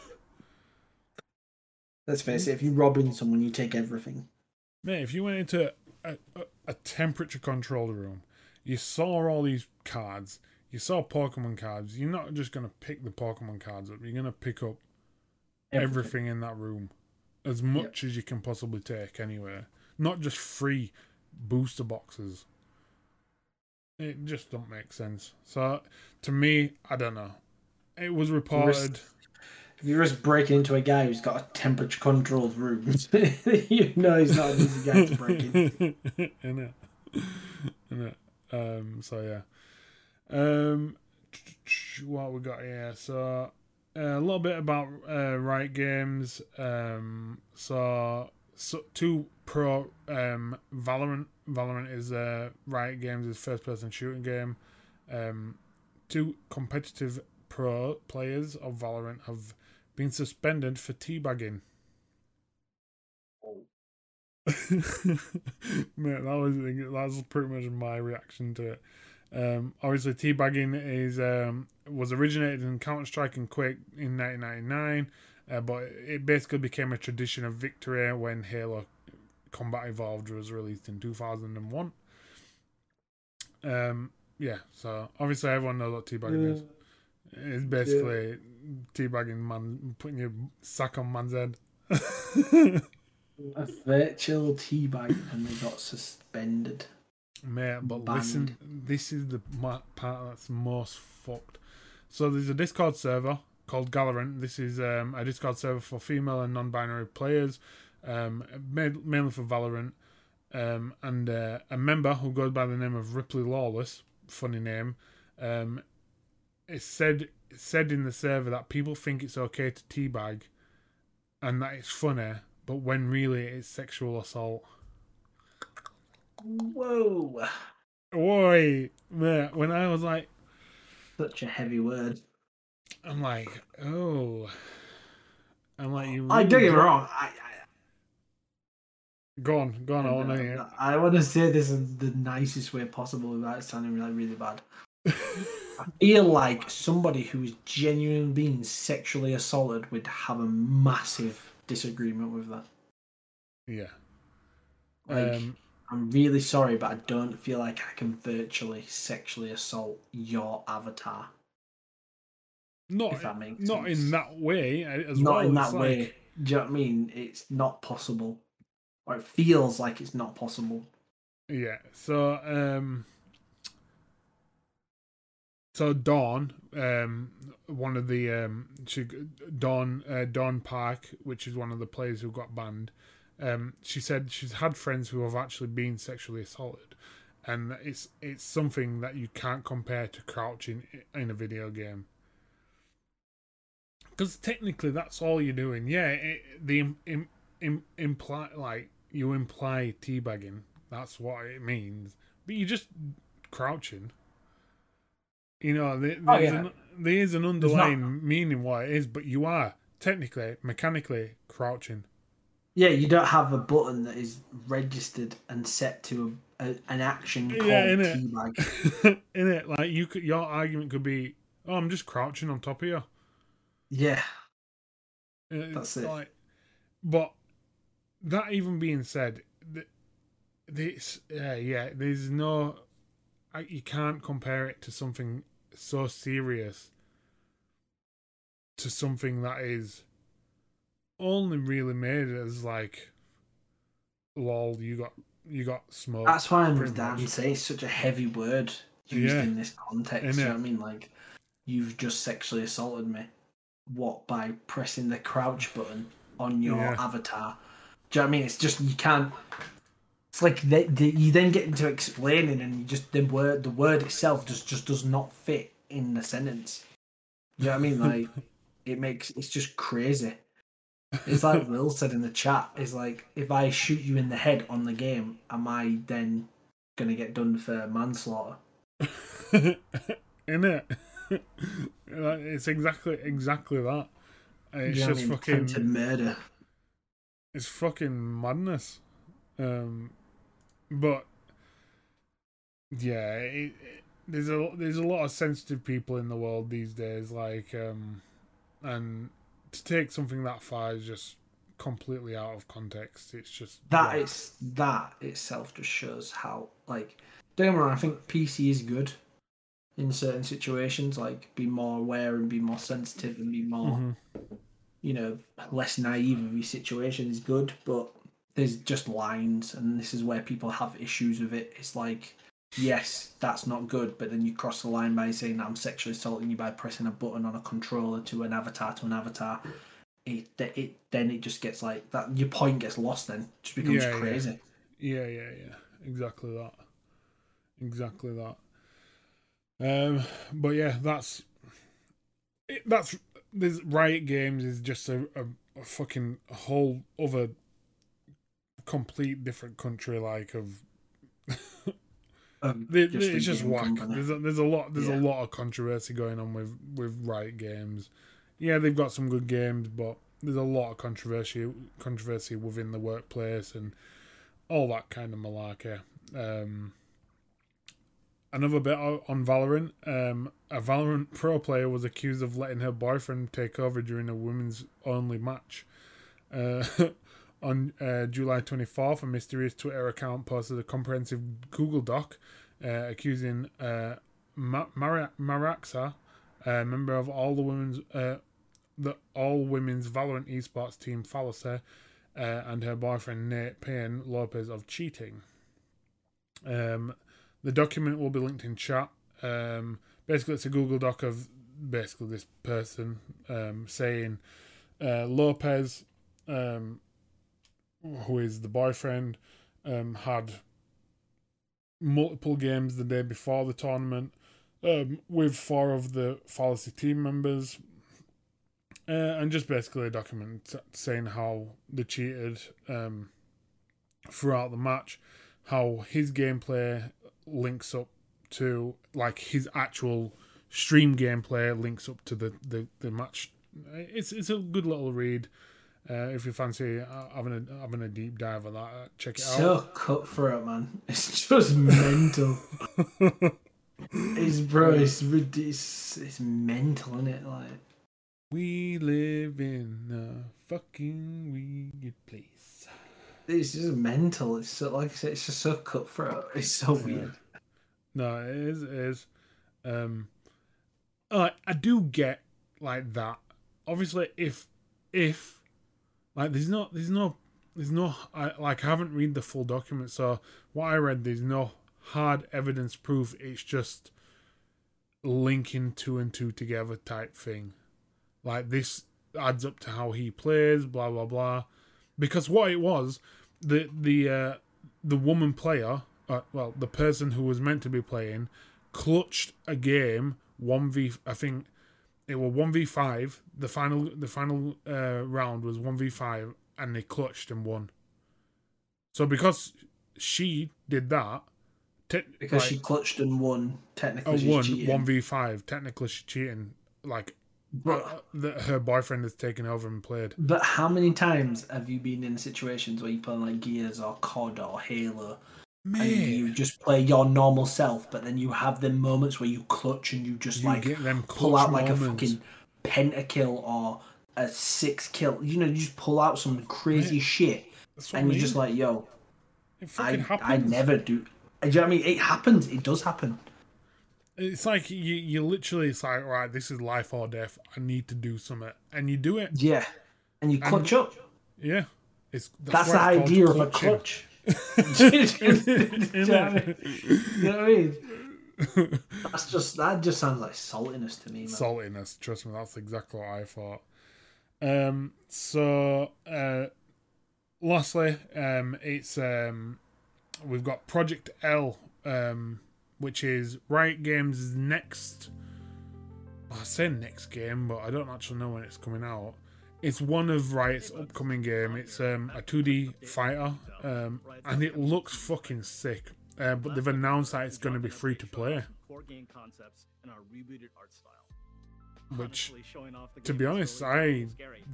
Let's face it, if you're robbing someone, you take everything. Mate, if you went into a, a, a temperature controlled room. You saw all these cards. You saw Pokemon cards. You're not just gonna pick the Pokemon cards up. You're gonna pick up everything, everything in that room, as much yep. as you can possibly take. Anyway, not just free booster boxes. It just don't make sense. So to me, I don't know. It was reported if you just break into a guy who's got a temperature controlled room, you know he's not an easy guy to break into. In it. In it. Um, so yeah. Um, what we got here? So uh, a little bit about uh, Riot Games. Um, so, so two pro um, Valorant. Valorant is uh, Riot Games' first-person shooting game. Um, two competitive pro players of Valorant have been suspended for teabagging. Oh. Mate, that was that was pretty much my reaction to it. Um, obviously, teabagging is um, was originated in Counter Strike and Quake in 1999, uh, but it basically became a tradition of victory when Halo Combat Evolved was released in 2001. Um, yeah, so obviously everyone knows what teabagging is. It's basically yeah. teabagging man, putting your sack on man's head. a virtual teabag and they got suspended. Mate, but Banned. listen, this is the part that's most fucked. So there's a Discord server called Galorant. This is um, a Discord server for female and non-binary players, um, mainly for Valorant. Um, and uh, a member who goes by the name of Ripley Lawless, funny name, um, it said said in the server that people think it's okay to teabag, and that it's funny, but when really it's sexual assault. Whoa. Man, when I was like, such a heavy word. I'm like, oh, I'm like, you. I don't get me wrong. I, I, go on, go on. I, want to hear. I want to say this in the nicest way possible without sounding like really bad. I feel like somebody who is genuinely being sexually assaulted would have a massive disagreement with that. Yeah. Like, um, I'm really sorry, but I don't feel like I can virtually sexually assault your avatar. Not, that makes not in that way uh, as not well. in that way. Do you know what I mean? It's not possible, or it feels like it's not possible. Yeah. So, um, so Dawn, um, one of the um, she, Dawn uh, Dawn Park, which is one of the players who got banned. Um, she said she's had friends who have actually been sexually assaulted, and it's it's something that you can't compare to crouching in a video game. Because technically, that's all you're doing. Yeah, it, the Im, Im, imply like you imply teabagging. That's what it means, but you're just crouching. You know, there, oh, yeah. an, there is an underlying not... meaning why it is, but you are technically, mechanically crouching. Yeah, you don't have a button that is registered and set to a, a, an action called yeah, in teabag. in it, like you could, your argument could be, "Oh, I'm just crouching on top of you." Yeah, it's that's it. Like, but that even being said, this, uh, yeah, there's no, you can't compare it to something so serious to something that is only really made as like lol you got you got smoke that's why i'm damn say such a heavy word used yeah. in this context you know what i mean? Like you've just sexually assaulted me. What by pressing the crouch button on your yeah. avatar? Do you know what i mean? It's just you can't it's like they, they, you then get into explaining and you just the word the word itself just just does not fit in the sentence. You know what I mean? Like it makes it's just crazy. It's like Will said in the chat. It's like if I shoot you in the head on the game, am I then gonna get done for manslaughter? in it, it's exactly exactly that. It's just I mean? fucking murder. It's fucking madness. Um, but yeah, it, it, there's a there's a lot of sensitive people in the world these days. Like, um, and to take something that far is just completely out of context. It's just that it's that itself just shows how like don't get me wrong. I think PC is good in certain situations. Like, be more aware and be more sensitive and be more. Mm-hmm. You know, less naive of your situation is good, but there's just lines, and this is where people have issues with it. It's like, yes, that's not good, but then you cross the line by saying that I'm sexually assaulting you by pressing a button on a controller to an avatar to an avatar. It, it then it just gets like that. Your point gets lost. Then it just becomes yeah, crazy. Yeah. yeah, yeah, yeah. Exactly that. Exactly that. Um, but yeah, that's it, that's this Riot Games is just a, a, a fucking whole other complete different country like of um, just it's just whack there's a, there's a lot there's yeah. a lot of controversy going on with with Riot Games yeah they've got some good games but there's a lot of controversy controversy within the workplace and all that kind of malarkey um another bit on Valorant. Um, a Valorant pro player was accused of letting her boyfriend take over during a women's only match. Uh, on uh, July 24th, a mysterious Twitter account posted a comprehensive Google Doc uh, accusing uh, Ma- Mar- Maraxa, a member of all the women's uh, the all women's Valorant esports team Fallacy, uh, and her boyfriend Nate Payne Lopez of cheating. Um, the document will be linked in chat. Um, basically, it's a Google Doc of basically this person um, saying uh, Lopez, um, who is the boyfriend, um, had multiple games the day before the tournament um, with four of the Fallacy team members. Uh, and just basically a document saying how they cheated um, throughout the match, how his gameplay links up to like his actual stream gameplay links up to the the, the match. It's it's a good little read. Uh, if you fancy having a having a deep dive on that, uh, check it so out. So cutthroat, man. It's just mental. it's bro. It's, it's it's mental, isn't it? Like we live in a fucking weird place. It's just mental. It's so, like I said, it's just so cutthroat. It's so Yeah. weird. No, it is. It is. Um, uh, I do get like that. Obviously, if if like there's no there's no there's no I, like I haven't read the full document, so what I read there's no hard evidence proof. It's just linking two and two together type thing. Like this adds up to how he plays, blah blah blah. Because what it was, the the uh, the woman player uh, well, the person who was meant to be playing clutched a game one v. I think it was one v five. The final the final uh, round was one v five, and they clutched and won. So because she did that, te- Because like, she clutched and won. Technically, a she's one v five. technically she's cheating. Like But uh, that her boyfriend has taken over and played. but how many times have you been in situations where you play like Gears or COD or Halo, you just play your normal self, but then you have the moments where you clutch and you just You like pull out like a fucking pentakill or a six kill. You know, you just pull out some crazy shit, That's and I you're just like, yo, I fucking I never do. Do you know what I mean? It happens. It does happen. It's like you, you literally, it's like, right, this is life or death. I need to do something, and you do it. Yeah, and you clutch up. Yeah, it's That's, the it's called idea of a clutch. You know what I mean? That's just that just sounds like saltiness to me, man. Saltiness, trust me, that's exactly what I thought. Um, so, uh, lastly, um, it's um, we've got Project L, um, which is Riot Games' next. I say next game, but I don't actually know when it's coming out. It's one of Riot's upcoming game. It's um, a 2D fighter, um, and it looks fucking sick. Uh, but they've announced that it's going to be free to play, Core game concepts and our rebooted art style. which, Honestly, showing off the to be honest, I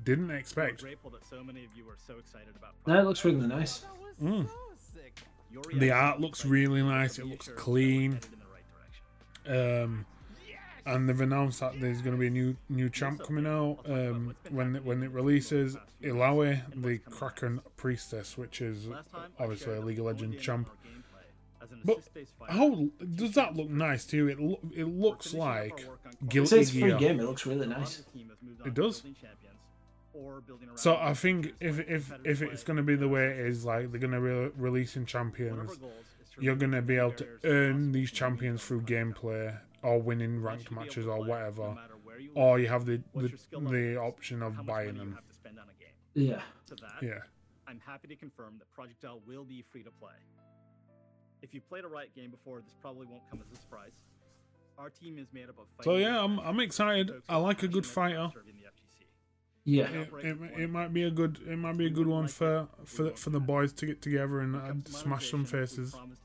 didn't expect. that so many of you are so excited about. No, it looks really nice. Mm. The art looks really nice, it looks reassurance that we're clean. headed in the right direction. Um, and they've announced that there's going to be a new new champ coming out um, when it, when it releases. Illaoi, the Kraken Priestess, which is Last time, I obviously a League of Legends champ. on our gameplay as an But. How does that look nice too? It lo- it looks finishing up our like work on It Guilty says free Gear. game. It looks really A nice. the team has moved It does. building champions or building around So. I think if if if it's going to be the way it is, like they're going to be releasing champions, our goals is to you're going to be able to earn these champions through gameplay or winning ranked should be able matches or whatever, no you or you have the the, your skill level the option of buying them. have to spend on a game. Yeah. To that, Yeah. I'm happy to confirm that Project L will be free to play. If you played a Riot game before, this probably won't come as a surprise. Our team is made up of So yeah, I'm I'm excited. I like a good fighter. serving the FGC. Yeah. It, it, it might be a good it might be a good one for for the, for the boys to get together and When uh, smash some faces. promise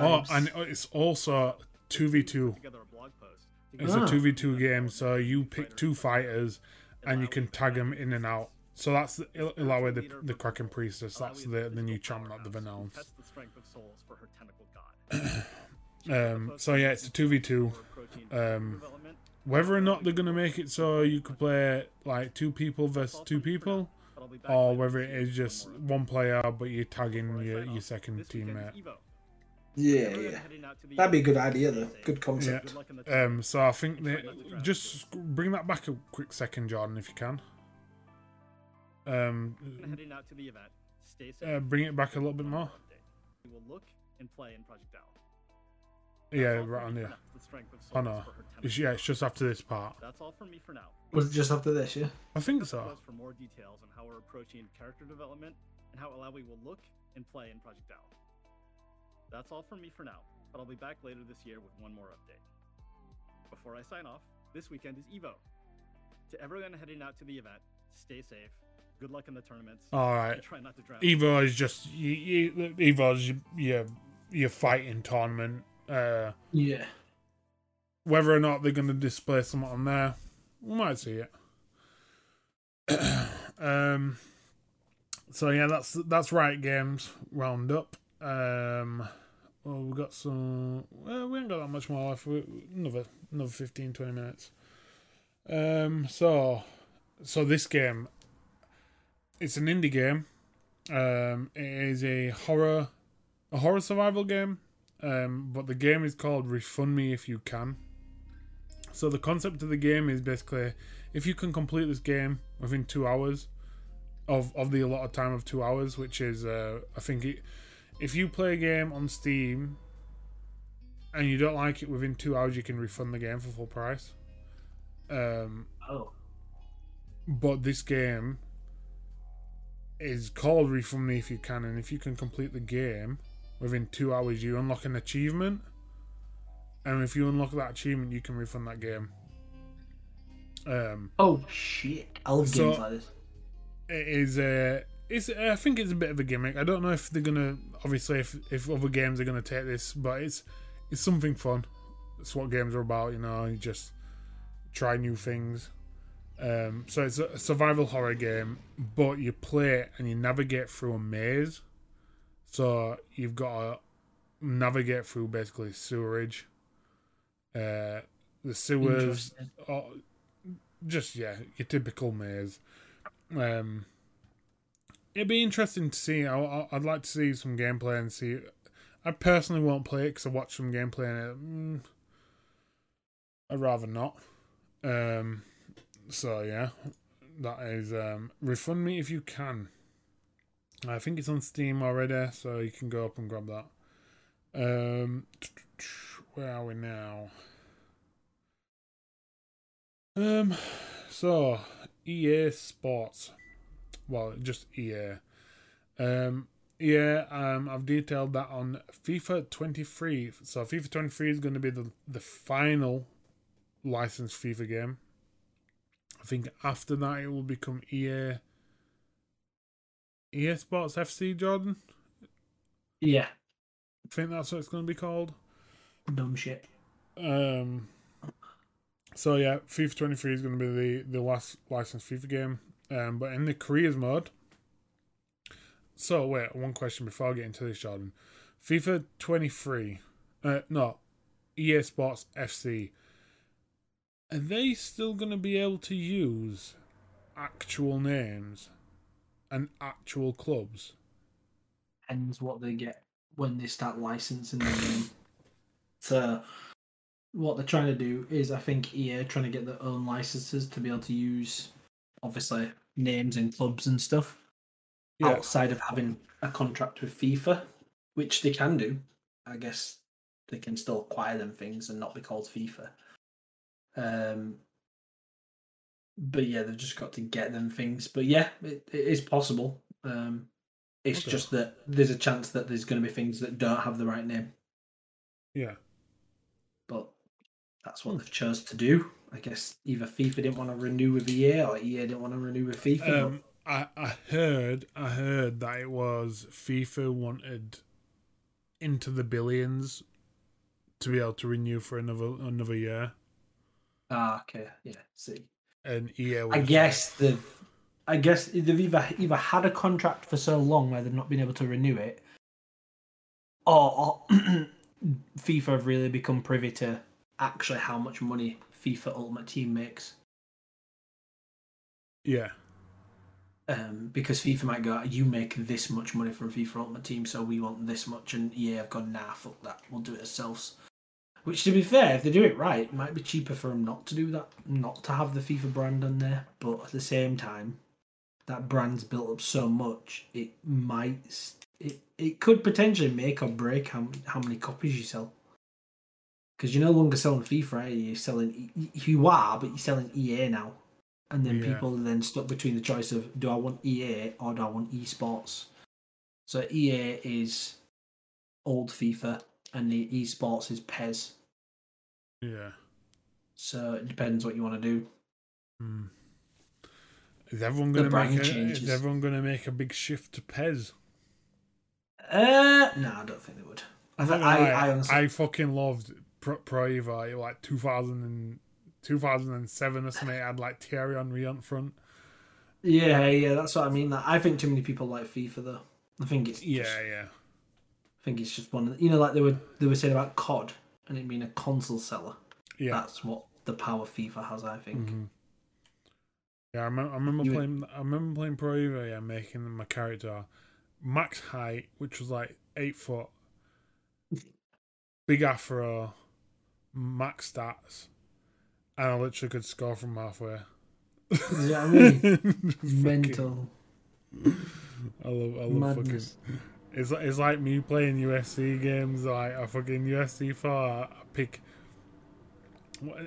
to be respectful of both your time and your tournament Oh, and it's also two v two. Put together a blog post to It's give a Ah. two v two game, so you pick two fighters and you can tag them in and out. So that's the Il- Illaoi, the the Kraken Priestess. That's the the new champ that they've announced. The strength of souls for her tentacle god. um, so yeah, it's a two v two. Um, whether or not they're gonna make it so you could play like two people versus two people, or whether it is just one player but you're tagging your, your second teammate. Yeah, yeah. That'd be a good idea, though. Good concept. Yeah. Um, so I think that just bring that back a quick second, Jordan, if you can. Um, heading out to the event. Stay safe. Uh, bring it back a little bit more. We will look and play in Project L. Yeah, right on here. Oh no, it's, yeah, it's just after this part. That's all from me for now. Was it just after this? Yeah. I think so. For more details on how we're approaching character development and how Illaoi will look and play in Project L. That's all from me for now, but I'll be back later this year with one more update. Before I sign off, this weekend is EVO. To everyone heading out to the event, stay safe. Good luck in the tournaments. All right. Try not to drown. EVO is just you, you, EVO is your your fighting tournament. Uh, yeah. Whether or not they're going to display something on there, we might see it. um. So yeah, that's that's right. Games round up. Um. Well, we've got some. Well, we ain't got that much more left. We, another another 15, 20 minutes. Um. So, so this game, it's an indie game. Um. It is a horror, a horror survival game. Um. But the game is called Refund Me If You Can. So the concept of the game is basically, if you can complete this game within two hours, of of the allotted time of two hours, which is uh, I think it if you play a game on Steam and you don't like it within two hours, you can refund the game for full price. Um, oh. But this game is called Refund Me if you can, and if you can complete the game within two hours, you unlock an achievement. And if you unlock that achievement, you can refund that game. Um, oh shit! I love so games like this. It is a it's I think it's a bit of a gimmick. I don't know if they're gonna obviously if if other games are gonna take this, but it's it's something fun. It's what games are about, you know. You just try new things. Um, so it's a survival horror game, but you play and you navigate through a maze. So you've got to navigate through basically sewerage, uh, the sewers, or just yeah, your typical maze. Um, it'd be interesting to see. I, would like to see some gameplay and see. I personally won't play it because I watched some gameplay and it, mm, I'd rather not. Um, so yeah, that is um, refund me if you can. I think it's on Steam already, so you can go up and grab that. Um, where are we now? Um, so EA Sports well, just EA. Um, yeah, um, I've detailed that on FIFA 23. So FIFA 23 is going to be the the final licensed FIFA game. I think after that it will become EA. EA Sports FC Jordan. Yeah, I think that's what it's going to be called. Dumb shit. Um. So yeah, FIFA 23 is going to be the the last licensed FIFA game. Um, but in the careers mode, so wait, one question before I get into this, Jordan. FIFA 23, uh, no, EA Sports FC. Are they still going to be able to use actual names and actual clubs? Depends what they get when they start licensing them. so, what they're trying to do is, I think EA trying to get their own licenses to be able to use, obviously, names and clubs and stuff yeah. outside of having a contract with FIFA, which they can do. I guess they can still acquire them things and not be called FIFA. Um, but yeah, they've just got to get them things. But yeah, it, it is possible. Um, it's okay. just that there's a chance that there's going to be things that don't have the right name. Yeah. But that's what hmm. they've chose to do. I guess either FIFA didn't want to renew with EA or EA didn't want to renew with FIFA. Um, I, I heard I heard that it was FIFA wanted into the billions to be able to renew for another another year. Ah, okay, yeah. See, and EA. I guess they've. I guess they've either either had a contract for so long where they've not been able to renew it, or, or FIFA have really become privy to actually how much money FIFA Ultimate Team makes. Yeah. Um, because FIFA might go, you make this much money from FIFA Ultimate Team, so we want this much, and EA have gone, nah, fuck that, we'll do it ourselves. Which, to be fair, if they do it right, it might be cheaper for them not to do that, not to have the FIFA brand on there. But at the same time, that brand's built up so much, it might, it, it could potentially make or break how, how many copies you sell. Because you're no longer selling FIFA, right? You're selling, you are, but you're selling EA now. And then Yeah. people are then stuck between the choice of do I want EA or do I want esports? So EA is old FIFA and the esports is PES. Yeah. So it depends what you want to do. Hmm. Is everyone gonna make a, changes. is everyone gonna make a big shift to PES? Uh, no, I don't think they would. I, I, I, I, honestly, I fucking loved Pro, Pro Evo like 2000 and, 2007 or something. It had like Thierry Henry on front. yeah, yeah, that's what I mean. Like, I think too many people like FIFA though. I think it's Yeah, just, yeah. I think it's just one. Of the, you know, like they were they were saying about COD and it being a console seller. Yeah. That's what the power FIFA has. I think. Mhm. Yeah, I remember, I remember You playing. I remember playing Pro Evo. Yeah, making my character max height, which was like eight foot, big afro, max stats, and I literally could score from halfway. What I mean? Mental I love. I love madness. fucking. It's like it's like me playing UFC games. Like I fucking UFC four. I pick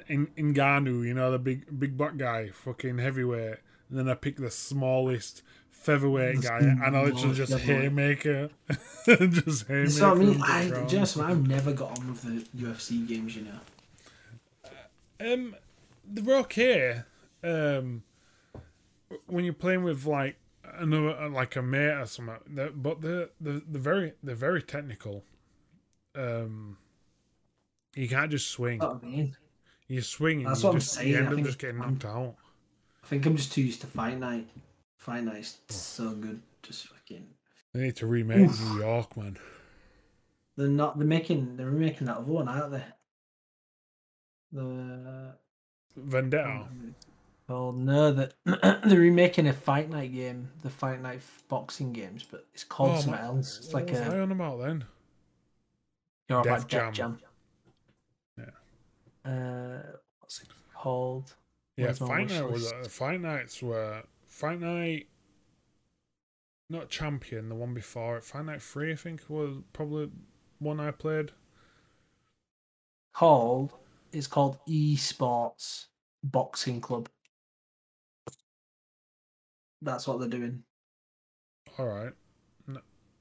in Ngannou, you know the big big black guy, fucking heavyweight. And then I pick the smallest featherweight The guy, and I literally just haymaker, just haymaker. So I mean, I just I've never got on with the UFC games. You know. Um, they're okay. Um, when you're playing with like another like a mate or something, they're, but they're, they're they're very they're very technical. Um, you can't just swing. That's what I mean. You swing That's what I'm just saying, you end up just getting I'm- knocked out. I think I'm just too used to Fight Night. Fight Night's so good. Just fucking. They need to remake Oof. New York, man. They're not. They're making. They're remaking that other one, aren't they? The. Vendetta. Well, no, that they're remaking a Fight Night game, the Fight Night boxing games, but it's called Oh, something ma- else. It's what like was I a. on about then? You're Def about Jam. Jam. Uh, what's it called? Yeah, Fight Night was uh, Fight Nights were Fight Night. Not champion, the one before it. Fight Night Three, I think, was probably one I played. Called. It's called Esports Boxing Club. That's what they're doing. All right.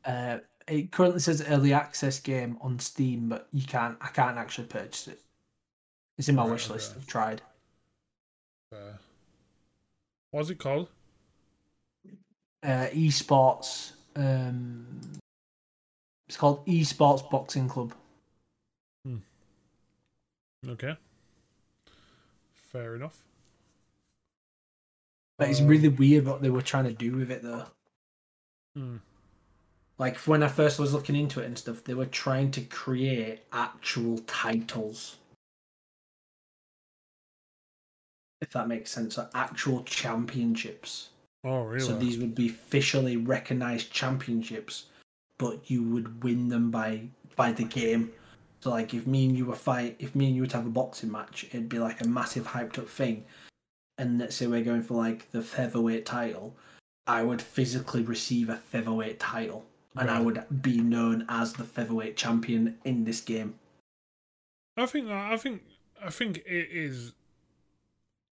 Uh, it currently says early access game on Steam, but you can't. I can't actually purchase it. It's in my Right, wish list. okay. I've tried. Uh, what's it called? Uh, esports. Um, it's called Esports Boxing Club. Hmm. Okay. Fair enough. But it's Um, really weird what they were trying to do with it, though. Hmm. Like when I first was looking into it and stuff, they were trying to create actual titles. If that makes sense, so actual championships. Oh, really? So these would be officially recognized championships, but you would win them by by the game. So like if me and you were fight, if me and you were to have a boxing match, it'd be like a massive hyped up thing. And let's say we're going for like the featherweight title, I would physically receive a featherweight title, and I would be known as the featherweight champion in this game. I think I think I think it is.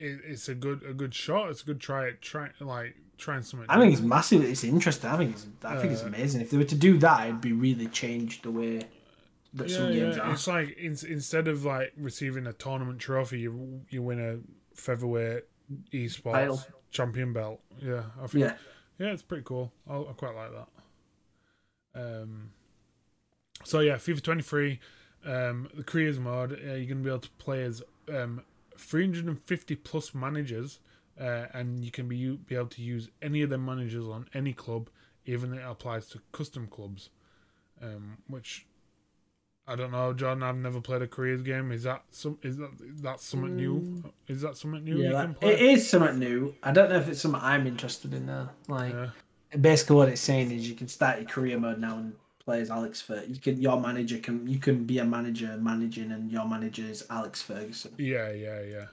It, it's a good a good shot. It's a good try. Try like trying something. I think it's massive. It's interesting. I think it's, I think it's Uh, amazing. If they were to do that, it'd be really changed the way that yeah, some games yeah. are. It's like in, instead of like receiving a tournament trophy, you you win a featherweight esports Title. champion belt. Yeah, I think. Yeah. Yeah, it's pretty cool. I, I quite like that. Um. So yeah, FIFA 23, um, the careers mode. Uh, you're gonna be able to play as um 350 plus managers, uh, and you can be be able to use any of them managers on any club, even it applies to custom clubs, um, which I don't know, John. I've never played a careers game. Is that some? Is that that's something new? Is that something new? you Yeah, can that, play? it is something new. I don't know if it's something I'm interested in though. Like Yeah. basically what it's saying is you can start your career mode now and play as Alex Fer. You can your manager can you can be a manager managing and your manager is Alex Ferguson Yeah, yeah, yeah.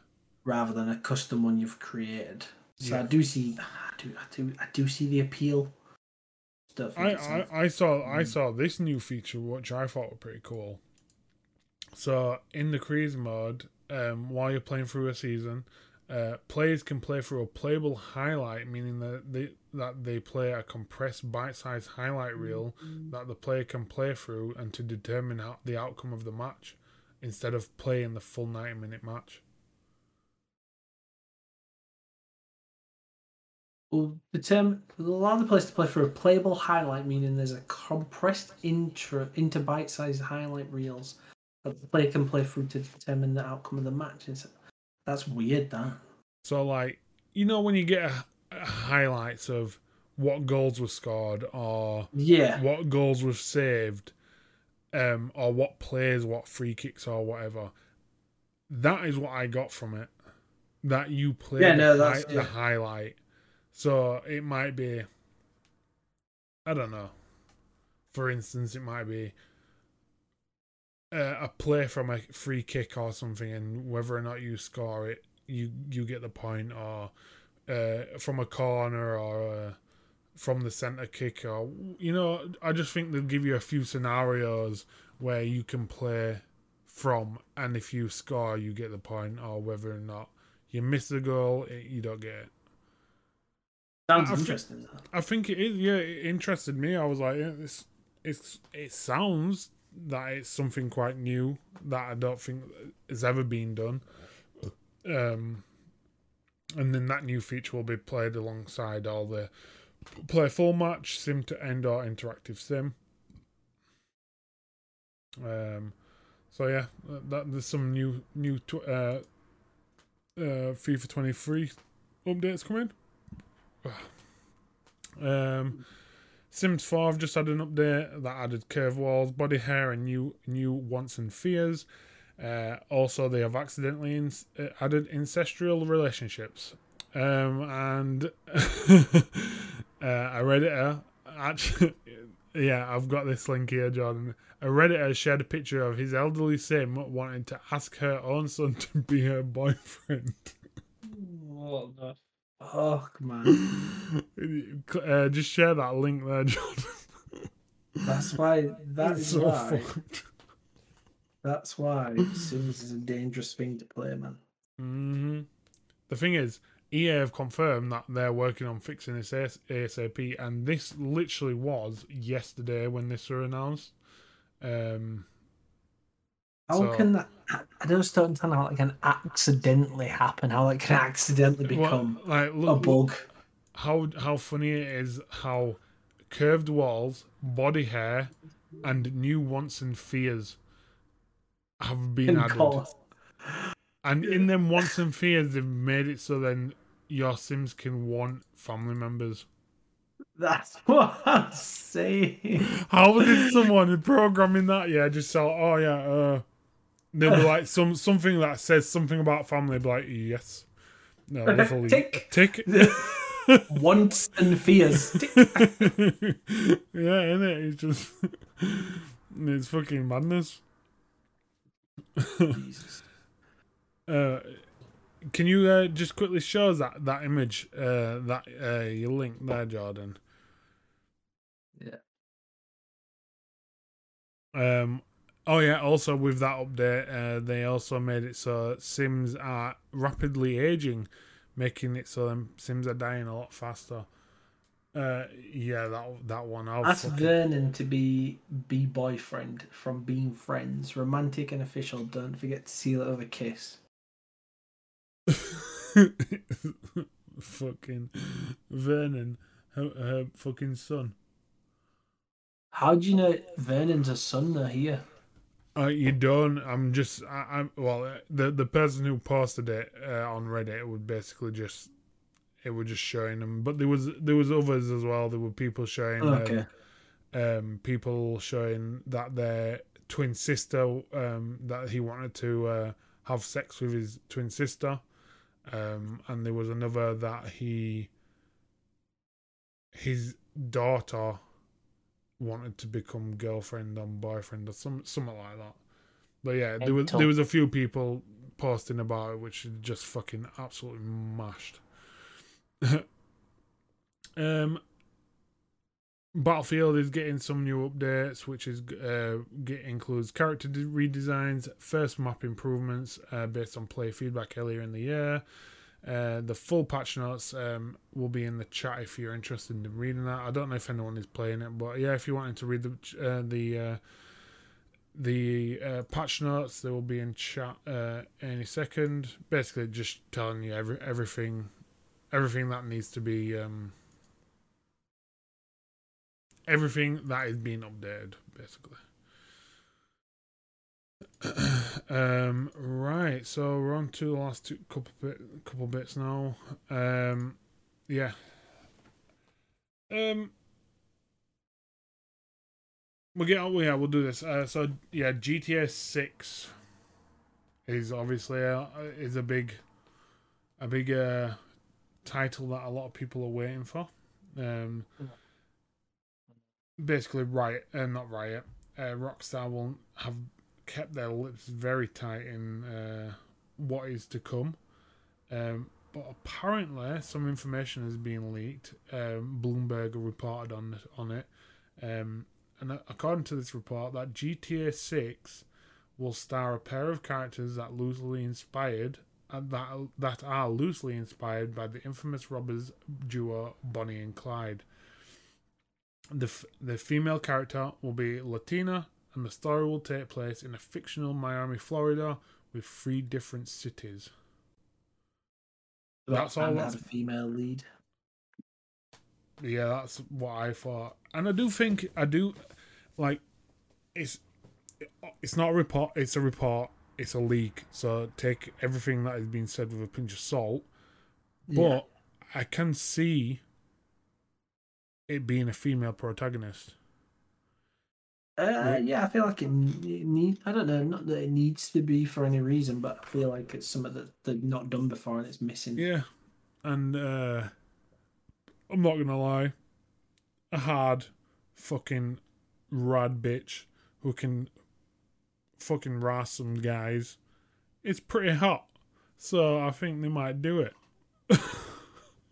rather than a custom one you've created. So I do see I do I do I do see the appeal. I, I, I saw I Mm. saw this new feature which I thought were pretty cool. So in the cruise mode, um, while you're playing through a season, uh, players can play through a playable highlight, meaning that they that they play a compressed bite-sized highlight reel that the player can play through and to determine how, the outcome of the match, instead of playing the full ninety-minute match. will determine will allow the players to play for a playable highlight, meaning there's a compressed intro into bite-sized highlight reels that the player can play through to determine the outcome of the match. It's, that's weird, that. So like you know when you get a, a highlights of what goals were scored or Yeah. what goals were saved, um, or what plays, what free kicks or whatever. That is what I got from it. That you played Yeah, the, no, hi- that's- the yeah. highlight. So it might be I don't know. For instance, it might be uh, a play from a free kick or something, and whether or not you score it, you you get the point, or uh, from a corner, or uh, from the centre kick, or you know, I just think they'll give you a few scenarios where you can play from, and if you score, you get the point, or whether or not you miss the goal, it, you don't get it. Sounds I interesting. though. I think it is. Yeah, it interested me. I was like, yeah, this, it's, it sounds that it's something quite new that I don't think has ever been done. Um, and then that new feature will be played alongside all the play full match, sim to end, or interactive sim. Um, so yeah, that there's some new new tw- uh, uh, FIFA 23 updates coming. Um, Sims 4 have just had an update that added curve walls, body hair, and new new wants and fears. Uh, also, they have accidentally ins- uh, added ancestral relationships. Um, and uh, a redditor actually, yeah, I've got this link here, Jordan. A redditor shared a picture of his elderly sim wanting to ask her own son to be her boyfriend. What the fuck, man? uh, just share that link there, Jordan. That's why. That's so why. fucked. That's why Sims is a dangerous thing to play, man. hmm The thing is, EA have confirmed that they're working on fixing this AS- ASAP, and this literally was yesterday when this were announced. Um, How So- can that? I just don't understand how that can accidentally happen. How that can accidentally well, become like, a look, bug. how how funny it is how curved walls, body hair, and new wants and fears have been added. And in them wants and fears, they've made it so then your Sims can want family members. That's what I'm saying. How did someone programming that? Yeah, just so oh yeah, uh, they'll be like some something that says something about family. Be like yes, no, definitely Tick. tick. Wants and fears. yeah, isn't it? It's just it's fucking madness. Jesus. Uh, can you uh, just quickly show us that that image uh, that uh, you linked there, Jordan? Yeah. Um. Oh yeah. Also, with that update, uh, they also made it so Sims are rapidly aging, making it so them Sims are dying a lot faster. Uh, yeah, that that one. I'll Ask fucking- Vernon to be be boyfriend from being friends, romantic and official. Don't forget to seal it with a kiss. fucking Vernon, her, her fucking son. How do you know Vernon's a son though here? Uh, you don't. I'm just. I, I'm. Well, uh, the the person who posted it uh, on Reddit would basically just. It was just showing them, but there was there was others as well. There were people showing. Okay. Um, um, people showing that their twin sister um, that he wanted to uh, have sex with his twin sister, um, and there was another that he his daughter wanted to become girlfriend and boyfriend or some something like that. But yeah, there was there was a few people posting about it, which just fucking absolutely mashed. um, Battlefield is getting some new updates, which is uh, get, includes character redesigns, first map improvements uh, based on player feedback earlier in the year. Uh, the full patch notes um, will be in the chat if you're interested in reading that. I don't know if anyone is playing it, but yeah, if you wanted to read the uh, the uh, the uh, patch notes, they will be in chat uh, any second. Basically, just telling you every everything everything that needs to be. Um, everything that is being updated, basically. um, right, so we're on to the last two couple bit, couple bits now. Um, yeah. Um, we'll get. Oh, yeah, we'll do this. Uh, so yeah, GTA Six is obviously a, is a big, a big uh, title that a lot of people are waiting for. Um, basically Riot, uh, not Riot, uh, Rockstar will have kept their lips very tight in uh, what is to come. Um, but apparently, some information has been leaked. Um, Bloomberg reported on on it, um, and according to this report, that GTA Six will star a pair of characters that loosely inspired uh, that that are loosely inspired by the infamous robbers duo Bonnie and Clyde. The, the female character will be Latina, and the story will take place in a fictional Miami, Florida, with three different cities. That's all. That's a female lead. Yeah, that's what I thought, and I do think I do like it's it's not a report. It's a report. It's a leak. So take everything that has been said with a pinch of salt. But yeah. I can see it being a female protagonist. Uh, yeah, I feel like it, it need. I don't know, not that it needs to be for any reason, but I feel like it's something that they've not done before and it's missing. Yeah, and uh, I'm not gonna lie, a hard, fucking rad bitch who can fucking ras some guys. It's pretty hot, so I think they might do it.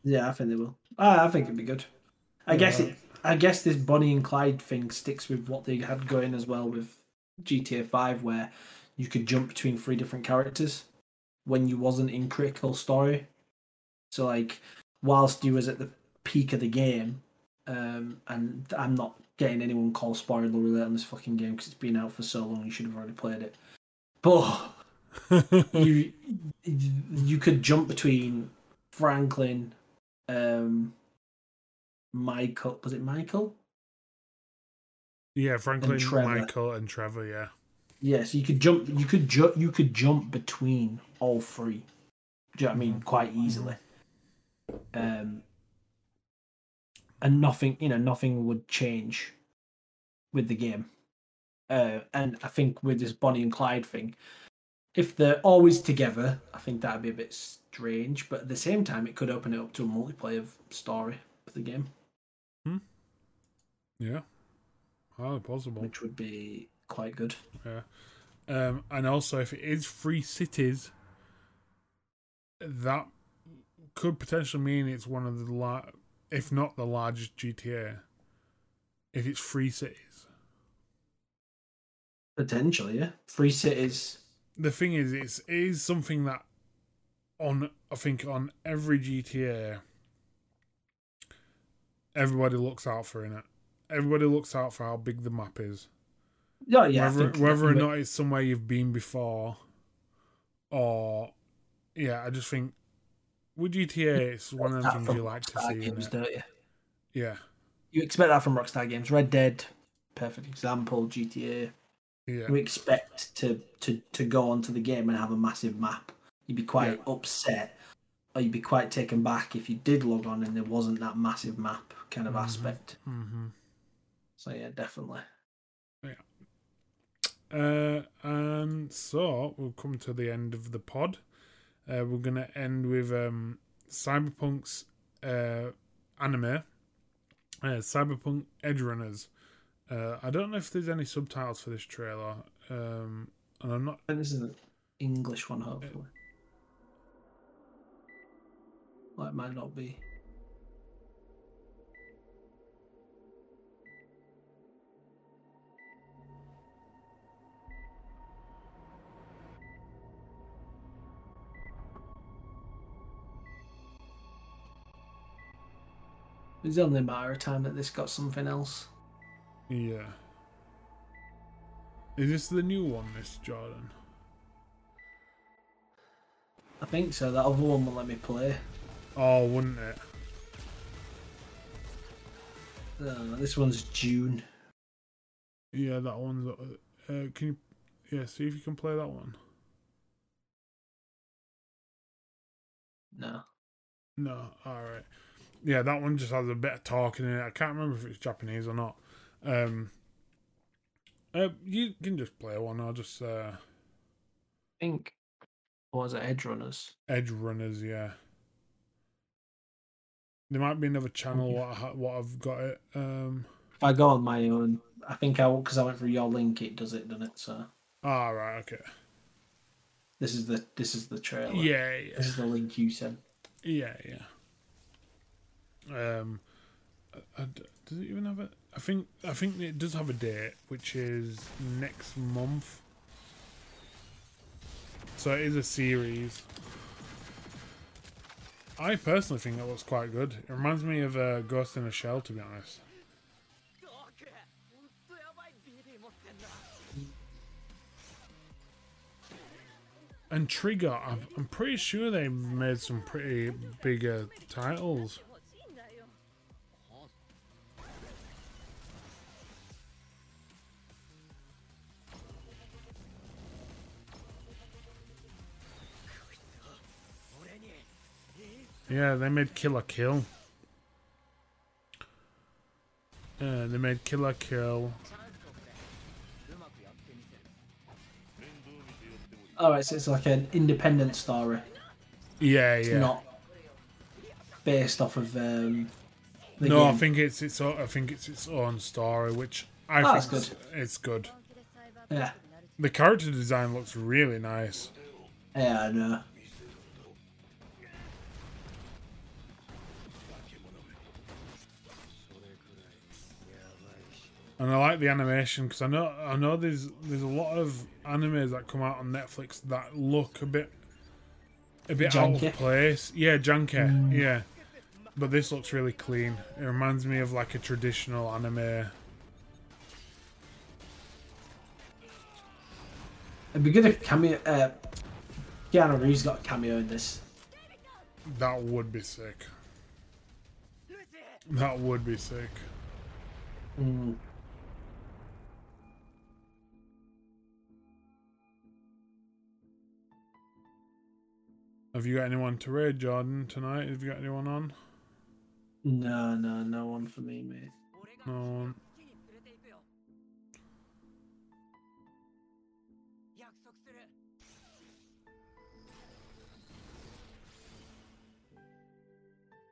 yeah, I think they will. I think it'd be good. I guess it. I guess this Bonnie and Clyde thing sticks with what they had going as well with GTA Five, where you could jump between three different characters when you wasn't in critical story. So like, whilst you was at the peak of the game, um, and I'm not getting anyone call spoiler alert on this fucking game because it's been out for so long. You should have already played it, but you you could jump between Franklin, um, Michael. Was it Michael? Yeah, Franklin, and Michael, and Trevor. Yeah. Yeah, so you could jump. You could ju- You could jump between all three. Do you know what I mean? Mm-hmm. Quite easily. Um. And nothing, you know, nothing would change with the game. Uh, and I think with this Bonnie and Clyde thing, if they're always together, I think that'd be a bit strange. But at the same time, it could open it up to a multiplayer story for the game. Yeah. Highly possible. Which would be quite good. Yeah. Um, and also, if it is free cities, that could potentially mean it's one of the la- if not the largest GTA. If it's free cities. Potentially, yeah. Free cities. The thing is, it's it is something that on I think on every GTA everybody looks out for in it. Everybody looks out for how big the map is. Yeah, yeah. Whether, whether or not it's somewhere you've been before, or yeah, I just think with GTA, it's one of the things you like to see. Games, don't you? Yeah. You expect that from Rockstar Games. Red Dead, perfect example. GTA. Yeah. We expect to to to go onto the game and have a massive map. You'd be quite yeah. upset or you'd be quite taken back if you did log on and there wasn't that massive map kind of mm-hmm. aspect. Mm-hmm. So yeah, definitely. Yeah. Uh, and so we'll come to the end of the pod. Uh, we're gonna end with um, Cyberpunk's uh, anime, uh, Cyberpunk Edgerunners. Uh, I don't know if there's any subtitles for this trailer, um, and I'm not. This is an English one, hopefully. Well, it might not be. It's only a matter of time that this got something else. Yeah. Is this the new one, Miss Jordan? I think so. That other one will let me play. Oh, wouldn't it? Uh, this one's June. Yeah, that one's. Uh, uh, can you? Yeah, see if you can play that one. No. No, all right. Yeah, that one just has a bit of talking in it. I can't remember if it's Japanese or not. Um, uh, you can just play one. I'll just uh, I think. Was it Edgerunners? Edge Runners, Yeah. There might be another channel. What I, ha- what I've got it. Um. If I go on my own, I think I because I went through your link, it does it, doesn't it? So Ah right, Okay. this is the this is the trailer. Yeah. Yeah. This is the link you sent. Yeah, yeah. Um, I- does it even have a? I think I think it does have a date, which is next month. So it is a series. I personally think that looks quite good. It reminds me of uh, Ghost in a Shell, to be honest. And Trigger, I'm, I'm pretty sure they made some pretty bigger titles. Yeah, they made Kill la Kill. Uh, they made Kill la Kill. All right, so it's like an independent story. Yeah, It's yeah. not based off of um. The no, I think it's its own, I think it's its own story, which I Oh, think it's, it's good. Yeah, The character design looks really nice. yeah, I know. And I like the animation because I know I know there's there's a lot of animes that come out on Netflix that look a bit a bit out of place. Yeah, janky. Yeah, but this looks really clean. It reminds me of like a traditional anime. It'd be good if cameo. Uh, Keanu Reeves got a cameo in this. That would be sick. That would be sick. Mm. Have you got anyone to raid, Jordan, tonight? Have you got anyone on? No, no, no one for me, mate. No one.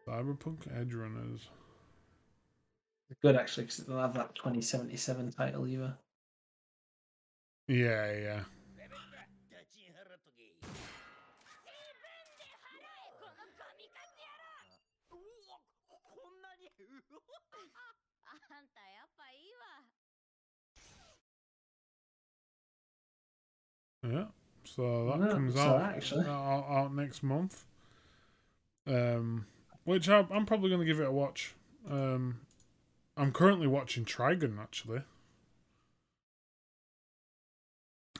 Cyberpunk Edgerunners. Good actually because they'll have that 2077 title either. Yeah, yeah. Yeah. So that Yeah, comes so out, actually- out out next month. Um, which I, I'm probably going to give it a watch. Um, I'm currently watching Trigun actually.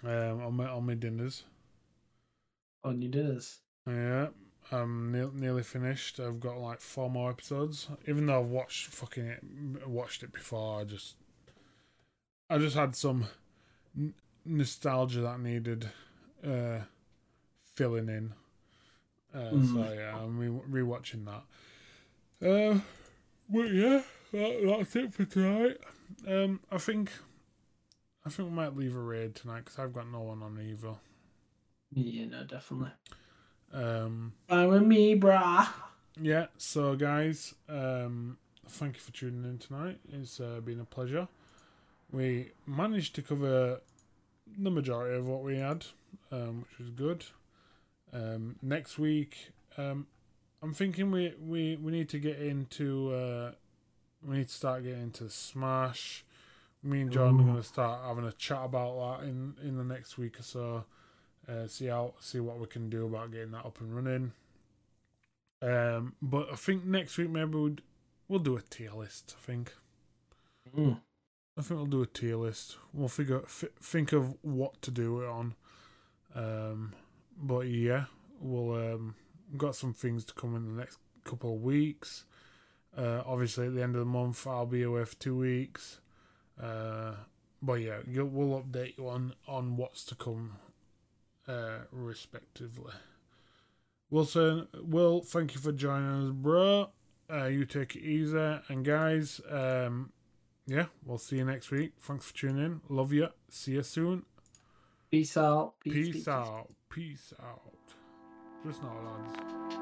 Um, on my on my dinners. On your dinners. Yeah, I'm ne- nearly finished. I've got like four more episodes. Even though I've watched fucking it, watched it before, I just, I just had some n- nostalgia that needed uh, filling in. Uh, So Mm. yeah, I'm re- rewatching that. Uh, but yeah, that, that's it for tonight. Um, I think I think we might leave a raid tonight because I've got no one on either. Yeah, no, definitely. Um, Fine with me, brah. yeah. So guys, um, thank you for tuning in tonight. It's uh, been a pleasure. We managed to cover the majority of what we had, um, which was good. Um, next week, um, I'm thinking we, we, we need to get into uh, we need to start getting into Smash. Me and John are going to start having a chat about that in, in the next week or so. Uh, see how see what we can do about getting that up and running. Um, but I think next week maybe we'll we'll do a tier list. I think. Mm. I think we'll do a tier list. We'll figure f- think of what to do it on. Um, but yeah, we'll um, got some things to come in the next couple of weeks. Uh, obviously, at the end of the month, I'll be away for two weeks. Uh, but yeah, you'll, we'll update you on on what's to come, uh, respectively. Wilson, Will, thank you for joining us, bro. Uh, you take it easy, and guys, um, yeah, we'll see you next week. Thanks for tuning in. Love you. See you soon. Peace out. Peace, peace. out. Peace out. Just now, lads.